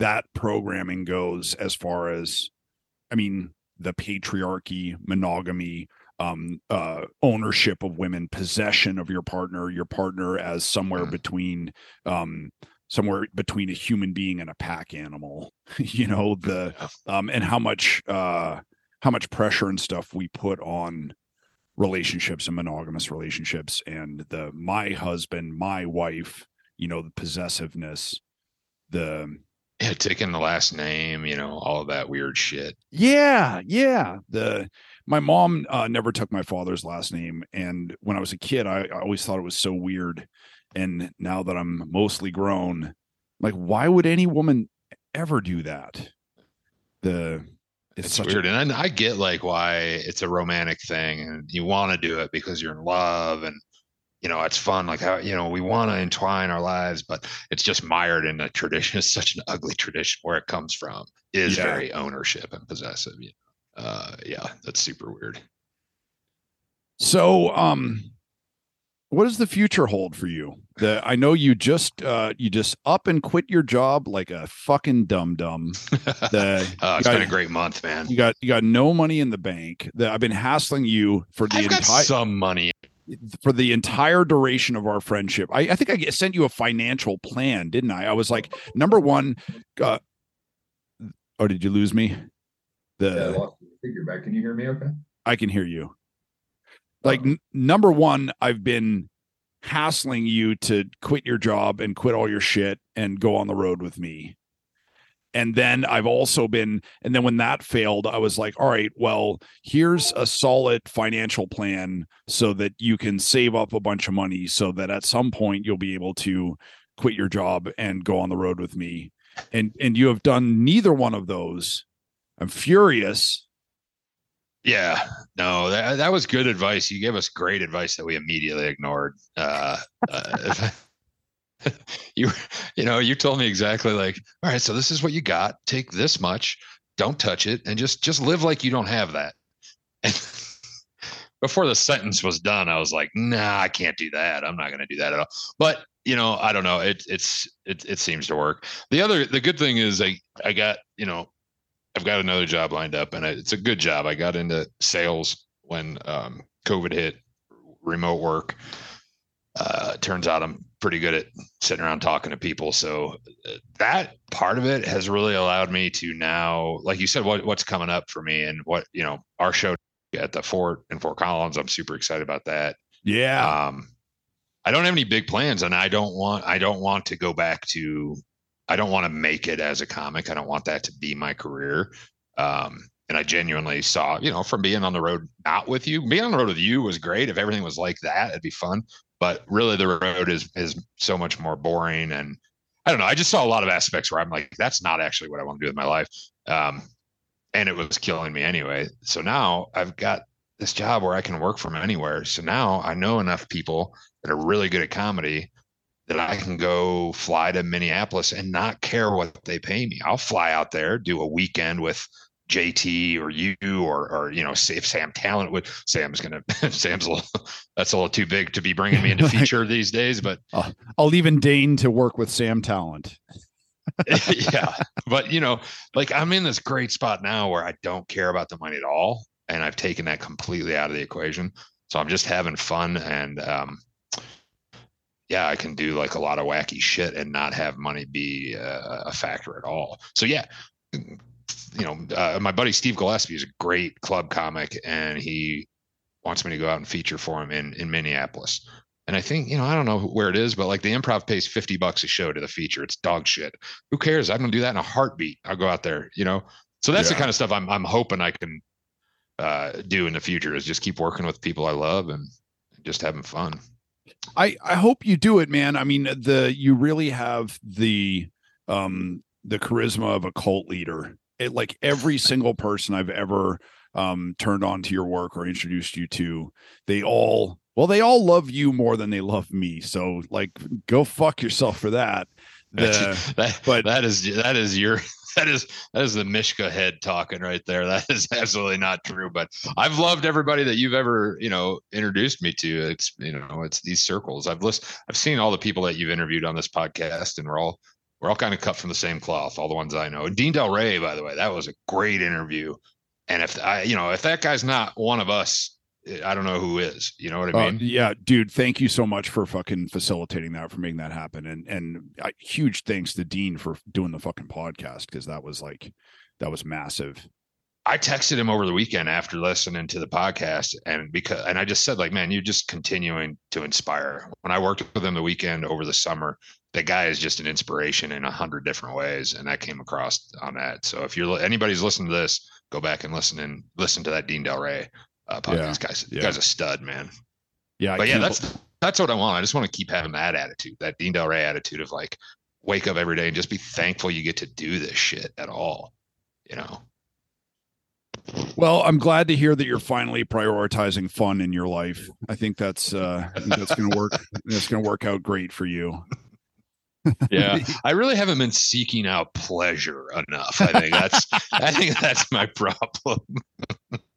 S1: that programming goes as far as i mean the patriarchy monogamy um uh ownership of women possession of your partner your partner as somewhere
S3: Mhm.
S1: between um somewhere between a human being and a pack animal you know the um and how much uh how much pressure and stuff we put on relationships and monogamous relationships and the my husband, my wife, you know, the possessiveness, the
S3: Yeah, taking the last name, you know, all of that weird shit.
S1: yeah, yeah. The my mom uh, never took my father's last name, and when I was a kid, I, I always thought it was so weird. And now that I'm mostly grown, like, why would any woman ever do that? The it's,
S3: It's, weird.
S1: A,
S3: and I, I get like why it's a romantic thing and you want to do it because you're in love and you know, it's fun. Like how, you know, we want to entwine our lives, but it's just mired in a tradition. It's such an ugly tradition where it comes from is
S1: Yeah.
S3: very ownership and possessive. You know? Uh, yeah, that's super weird.
S1: so, um, what does the future hold for you? The I know you just uh you just up and quit your job like a fucking dum dum.
S3: Uh, it's
S1: you
S3: been a great month, man.
S1: You got you got no money in the bank. That I've been hassling you for the entire
S3: some money.
S1: for the entire duration of our friendship. I, I think I sent you a financial plan, didn't I? I was like, number one, uh, oh, did you lose me? The
S4: Yeah, I lost the figure back. Can you hear me okay?
S1: I can hear you. Oh. Like n- number one, I've been hassling you to quit your job and quit all your shit and go on the road with me. And then I've also been, and then when that failed, I was like, all right, well, here's a solid financial plan so that you can save up a bunch of money so that at some point you'll be able to quit your job and go on the road with me. And and you have done neither one of those. I'm furious.
S3: Yeah, no, that, that was good advice. You gave us great advice that we immediately ignored. Uh, uh, you, you know, you told me exactly like, all right, so this is what you got. Take this much, don't touch it, and just just live like you don't have that. And before the sentence was done, I was like, nah, I can't do that. I'm not going to do that at all. But you know, I don't know. It it's it it seems to work. The other the good thing is I I got you know I've got another job lined up, and it's a good job. I got into sales when um, COVID hit, remote work. Uh, turns out I'm pretty good at sitting around talking to people. So uh, that part of it has really allowed me to now, like you said, what what's coming up for me and what you know our show at the fort and Fort Collins. I'm super excited about that.
S1: Yeah.
S3: Um, I don't have any big plans, and I don't want I don't want to go back to. I don't want to make it as a comic. I don't want that to be my career. Um, and I genuinely saw, you know, from being on the road not with you, being on the road with you was great. If everything was like that, it'd be fun. But really, the road is is so much more boring, and I don't know. I just saw a lot of aspects where I'm like, that's not actually what I want to do with my life. Um, and it was killing me anyway. So now I've got this job where I can work from anywhere. So now I know enough people that are really good at comedy that I can go fly to Minneapolis and not care what they pay me. I'll fly out there, do a weekend with JT or you or or you know, if Sam Tallent would Sam's gonna Sam's a little that's a little too big to be bringing me into feature these days, but
S1: I'll even deign to work with Sam Tallent.
S3: yeah. But you know, like I'm in this great spot now where I don't care about the money at all. And I've taken that completely out of the equation. So I'm just having fun and um yeah, I can do like a lot of wacky shit and not have money be uh, a factor at all. So yeah, you know, uh, my buddy Steve Gillespie is a great club comic, and he wants me to go out and feature for him in in Minneapolis. And I think you know, I don't know where it is, but like the Improv pays fifty bucks a show to the feature. It's dog shit. Who cares? I'm gonna do that in a heartbeat. I'll go out there. You know, so that's
S1: Yeah.
S3: the kind of stuff I'm I'm hoping I can uh, do in the future is just keep working with people I love and just having fun.
S1: I I hope you do it, man. I mean, the you really have the um the charisma of a cult leader. It like every single person I've ever um turned on to your work or introduced you to, they all well, they all love you more than they love me. So like go fuck yourself for that. The,
S3: that,
S1: but-
S3: that is that is your that is that is the Mishka head talking right there. That is absolutely not true. But I've loved everybody that you've ever you know introduced me to. It's you know it's these circles. I've list I've seen all the people that you've interviewed on this podcast, and we're all we're all kind of cut from the same cloth. All the ones I know. Dean Delray, by the way, that was a great interview. And if I you know if that guy's not one of us, I don't know who is. You know what I
S1: Uh,
S3: mean?
S1: yeah, dude, thank you so much for fucking facilitating that, for making that happen, and and uh, huge thanks to Dean for doing the fucking podcast because that was like that was massive.
S3: I texted him over the weekend after listening to the podcast, and because and I just said like, man, you're just continuing to inspire. When I worked with him the weekend over the summer, the guy is just an inspiration in a hundred different ways, and I came across on that. So if you're anybody's listening to this, go back and listen and listen to that Dean Delray uh.
S1: Yeah,
S3: Guy's
S1: yeah.
S3: guy's a stud, man.
S1: Yeah, I
S3: but yeah, that's that's what I want. I just want to keep having that attitude, that Dean Delray attitude of like, wake up every day and just be thankful you get to do this shit at all. You know.
S1: Well, I'm glad to hear that you're finally prioritizing fun in your life. I think that's uh I think that's going to work. That's going to work out great for you.
S3: yeah i really haven't been seeking out pleasure enough i think that's i think that's my problem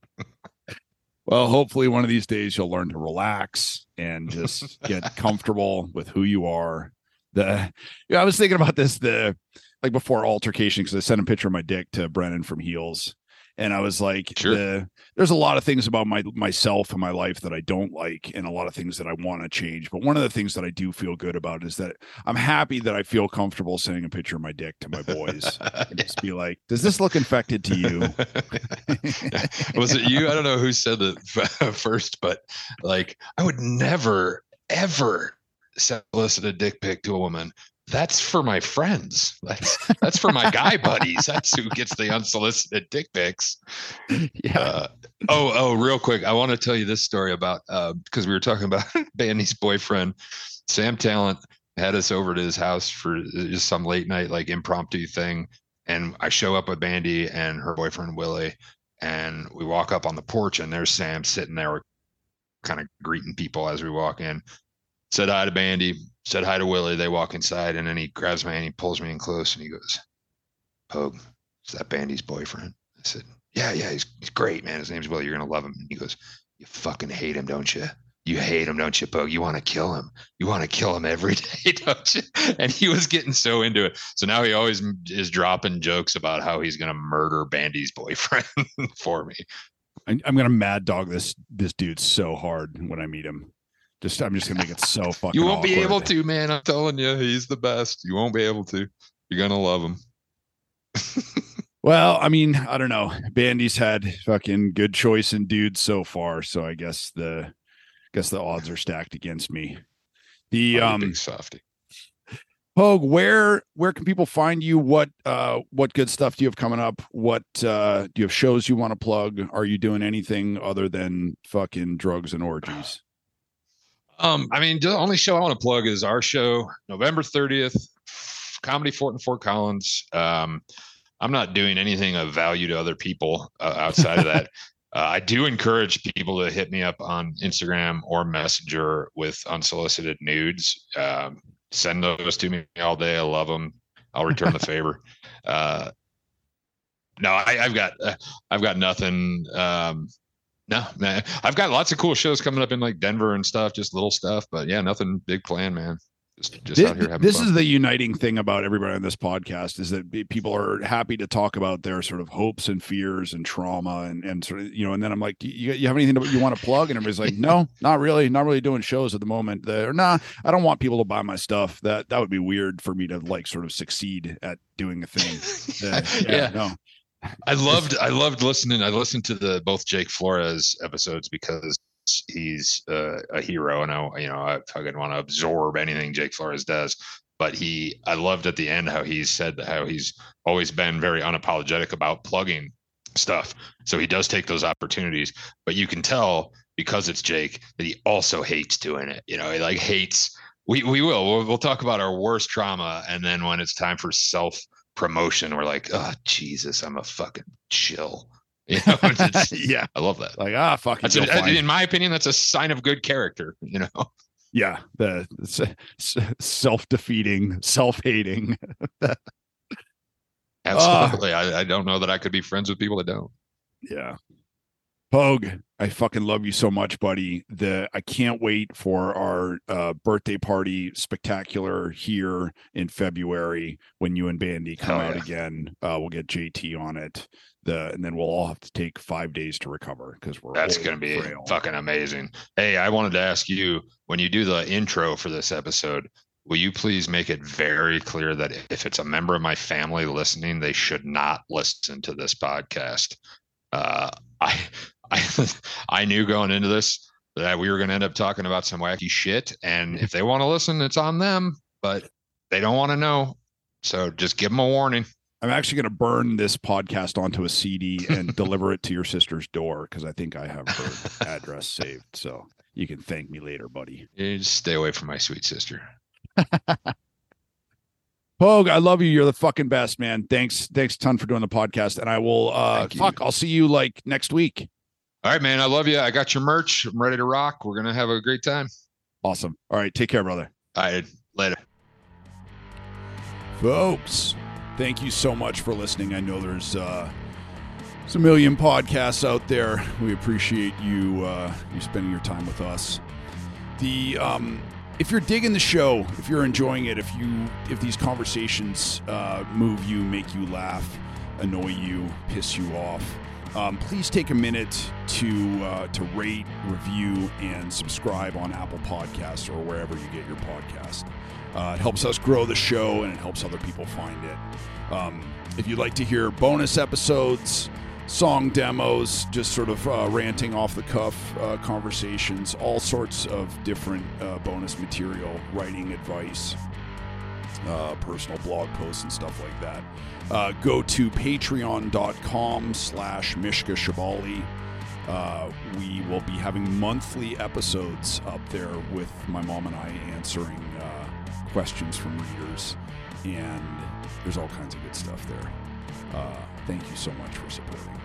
S1: Well, hopefully one of these days you'll learn to relax and just get comfortable with who you are. The yeah, I was thinking about this the like before altercation because I sent a picture of my dick to Brennan from Heels. And I was like,
S3: Sure.
S1: the, there's a lot of things about my myself and my life that I don't like, and a lot of things that I want to change. But one of the things that I do feel good about is that I'm happy that I feel comfortable sending a picture of my dick to my boys. and just be like, does this look infected to you?
S3: was it you i don't know who said it first but like i would never ever solicit a dick pic to a woman that's for my friends. That's that's for my guy buddies. That's who gets the unsolicited dick pics.
S1: Yeah.
S3: uh, oh oh real quick. I want to tell you this story about uh because we were talking about bandy's boyfriend. Sam Tallent had us over to his house for just some late night like impromptu thing. And i show up with bandy and her boyfriend willie and we walk up on the porch and there's sam sitting there kind of greeting people as we walk in said hi to bandy said hi to willie they walk inside and then he grabs me and he pulls me in close and he goes pogue is that bandy's boyfriend i said yeah, yeah, he's, he's great, man. His name's Willie. You're gonna love him. And he goes, You fucking hate him, don't you? You hate him, don't you, Pogue? You want to kill him. You want to kill him every day, don't you? And he was getting so into it. So now he always is dropping jokes about how he's gonna murder Bandy's boyfriend for me.
S1: I'm gonna mad dog this this dude so hard when I meet him. Just I'm just gonna make it so fucking.
S3: You won't be able to, man. I'm telling you, he's the best. You won't be able to. You're gonna love him.
S1: Well, I mean, I don't know. Bandy's had fucking good choice in dudes so far, so I guess the guess the odds are stacked against me. The um
S3: softy.
S1: Pogue, where where can people find you? What uh what good stuff do you have coming up? What uh do you have shows you want to plug? Are you doing anything other than fucking drugs and orgies?
S3: Um, I mean, the only show I want to plug is our show, November 30th, Comedy Fort in Fort Collins. Um, I'm not doing anything of value to other people uh, outside of that. Uh, I do encourage people to hit me up on Instagram or Messenger with unsolicited nudes. Um, send those to me all day. I love them. I'll return the favor. Uh, no, I, I've got uh, I've got nothing. Um, no, man. I've got lots of cool shows coming up in like Denver and stuff, just little stuff. But yeah, nothing big plan, man. Just just
S1: Thi-
S3: out here having fun.
S1: this
S3: fun.
S1: is the uniting thing about everybody on this podcast is that people are happy to talk about their sort of hopes and fears and trauma and and sort of you know and then I'm like you, you have anything that you want to plug and everybody's like no not really not really doing shows at the moment The- or nah I don't want people to buy my stuff that that would be weird for me to like sort of succeed at doing a thing Uh,
S3: yeah.
S1: no
S3: I loved I loved listening. I listened to the both Jake Flores episodes because he's uh, a hero, and I you know I fucking want to absorb anything Jake Flores does. But he, I loved at the end how he said how he's always been very unapologetic about plugging stuff. So he does take those opportunities, but you can tell because it's Jake that he also hates doing it. You know, he like hates. We we will we'll, we'll talk about our worst trauma, and then when it's time for self promotion, we're like, oh Jesus, I'm a fucking chill. You know,
S1: yeah
S3: I love that.
S1: like ah fuck it,
S3: That's
S1: you'll
S3: a, in my opinion, that's a sign of good character. You know,
S1: yeah the, the self defeating self hating
S3: absolutely. I, I don't know that I could be friends with people that don't.
S1: Yeah. Pogue, I fucking love you so much, buddy. The I can't wait for our uh, birthday party spectacular here in February when you and Bandy come out
S3: yeah.
S1: again. Uh, we'll get JT on it. The and then we'll all have to take five days to recover because we're
S3: That's going to be
S1: frail.
S3: fucking amazing. Hey, I wanted to ask you when you do the intro for this episode, will you please make it very clear that if it's a member of my family listening, they should not listen to this podcast? Uh, I, I, I knew going into this that we were going to end up talking about some wacky shit. And if they want to listen, it's on them, but they don't want to know. So just give them a warning.
S1: I'm actually going to burn this podcast onto a CD and deliver it to your sister's door because I think I have her address saved. So you can thank me later, buddy.
S3: You just stay away from my sweet sister.
S1: Pogue, I love you. You're the fucking best, man. Thanks, thanks a ton for doing the podcast. And I will uh fuck, I'll see you like next week.
S3: All right, man. I love you. I got your merch. I'm ready to rock. We're gonna have a great time.
S1: Awesome. All right, take care, brother.
S3: All right, later.
S1: Folks, thank you so much for listening. I know there's uh there's a million podcasts out there. We appreciate you uh you spending your time with us. The um if you're digging the show, if you're enjoying it, if you if these conversations uh, move you, make you laugh, annoy you, piss you off, um, please take a minute to uh, to rate, review, and subscribe on Apple Podcasts or wherever you get your podcast. Uh, it helps us grow the show and it helps other people find it. Um, if you'd like to hear bonus episodes, song demos, just sort of uh, ranting off the cuff uh, conversations, all sorts of different uh, bonus material, writing advice, uh, personal blog posts, and stuff like that. Uh, go to patreon.com slash Mishka Shubaly. Uh, we will be having monthly episodes up there with my mom and I answering uh, questions from readers, and there's all kinds of good stuff there. Uh, thank you so much for supporting.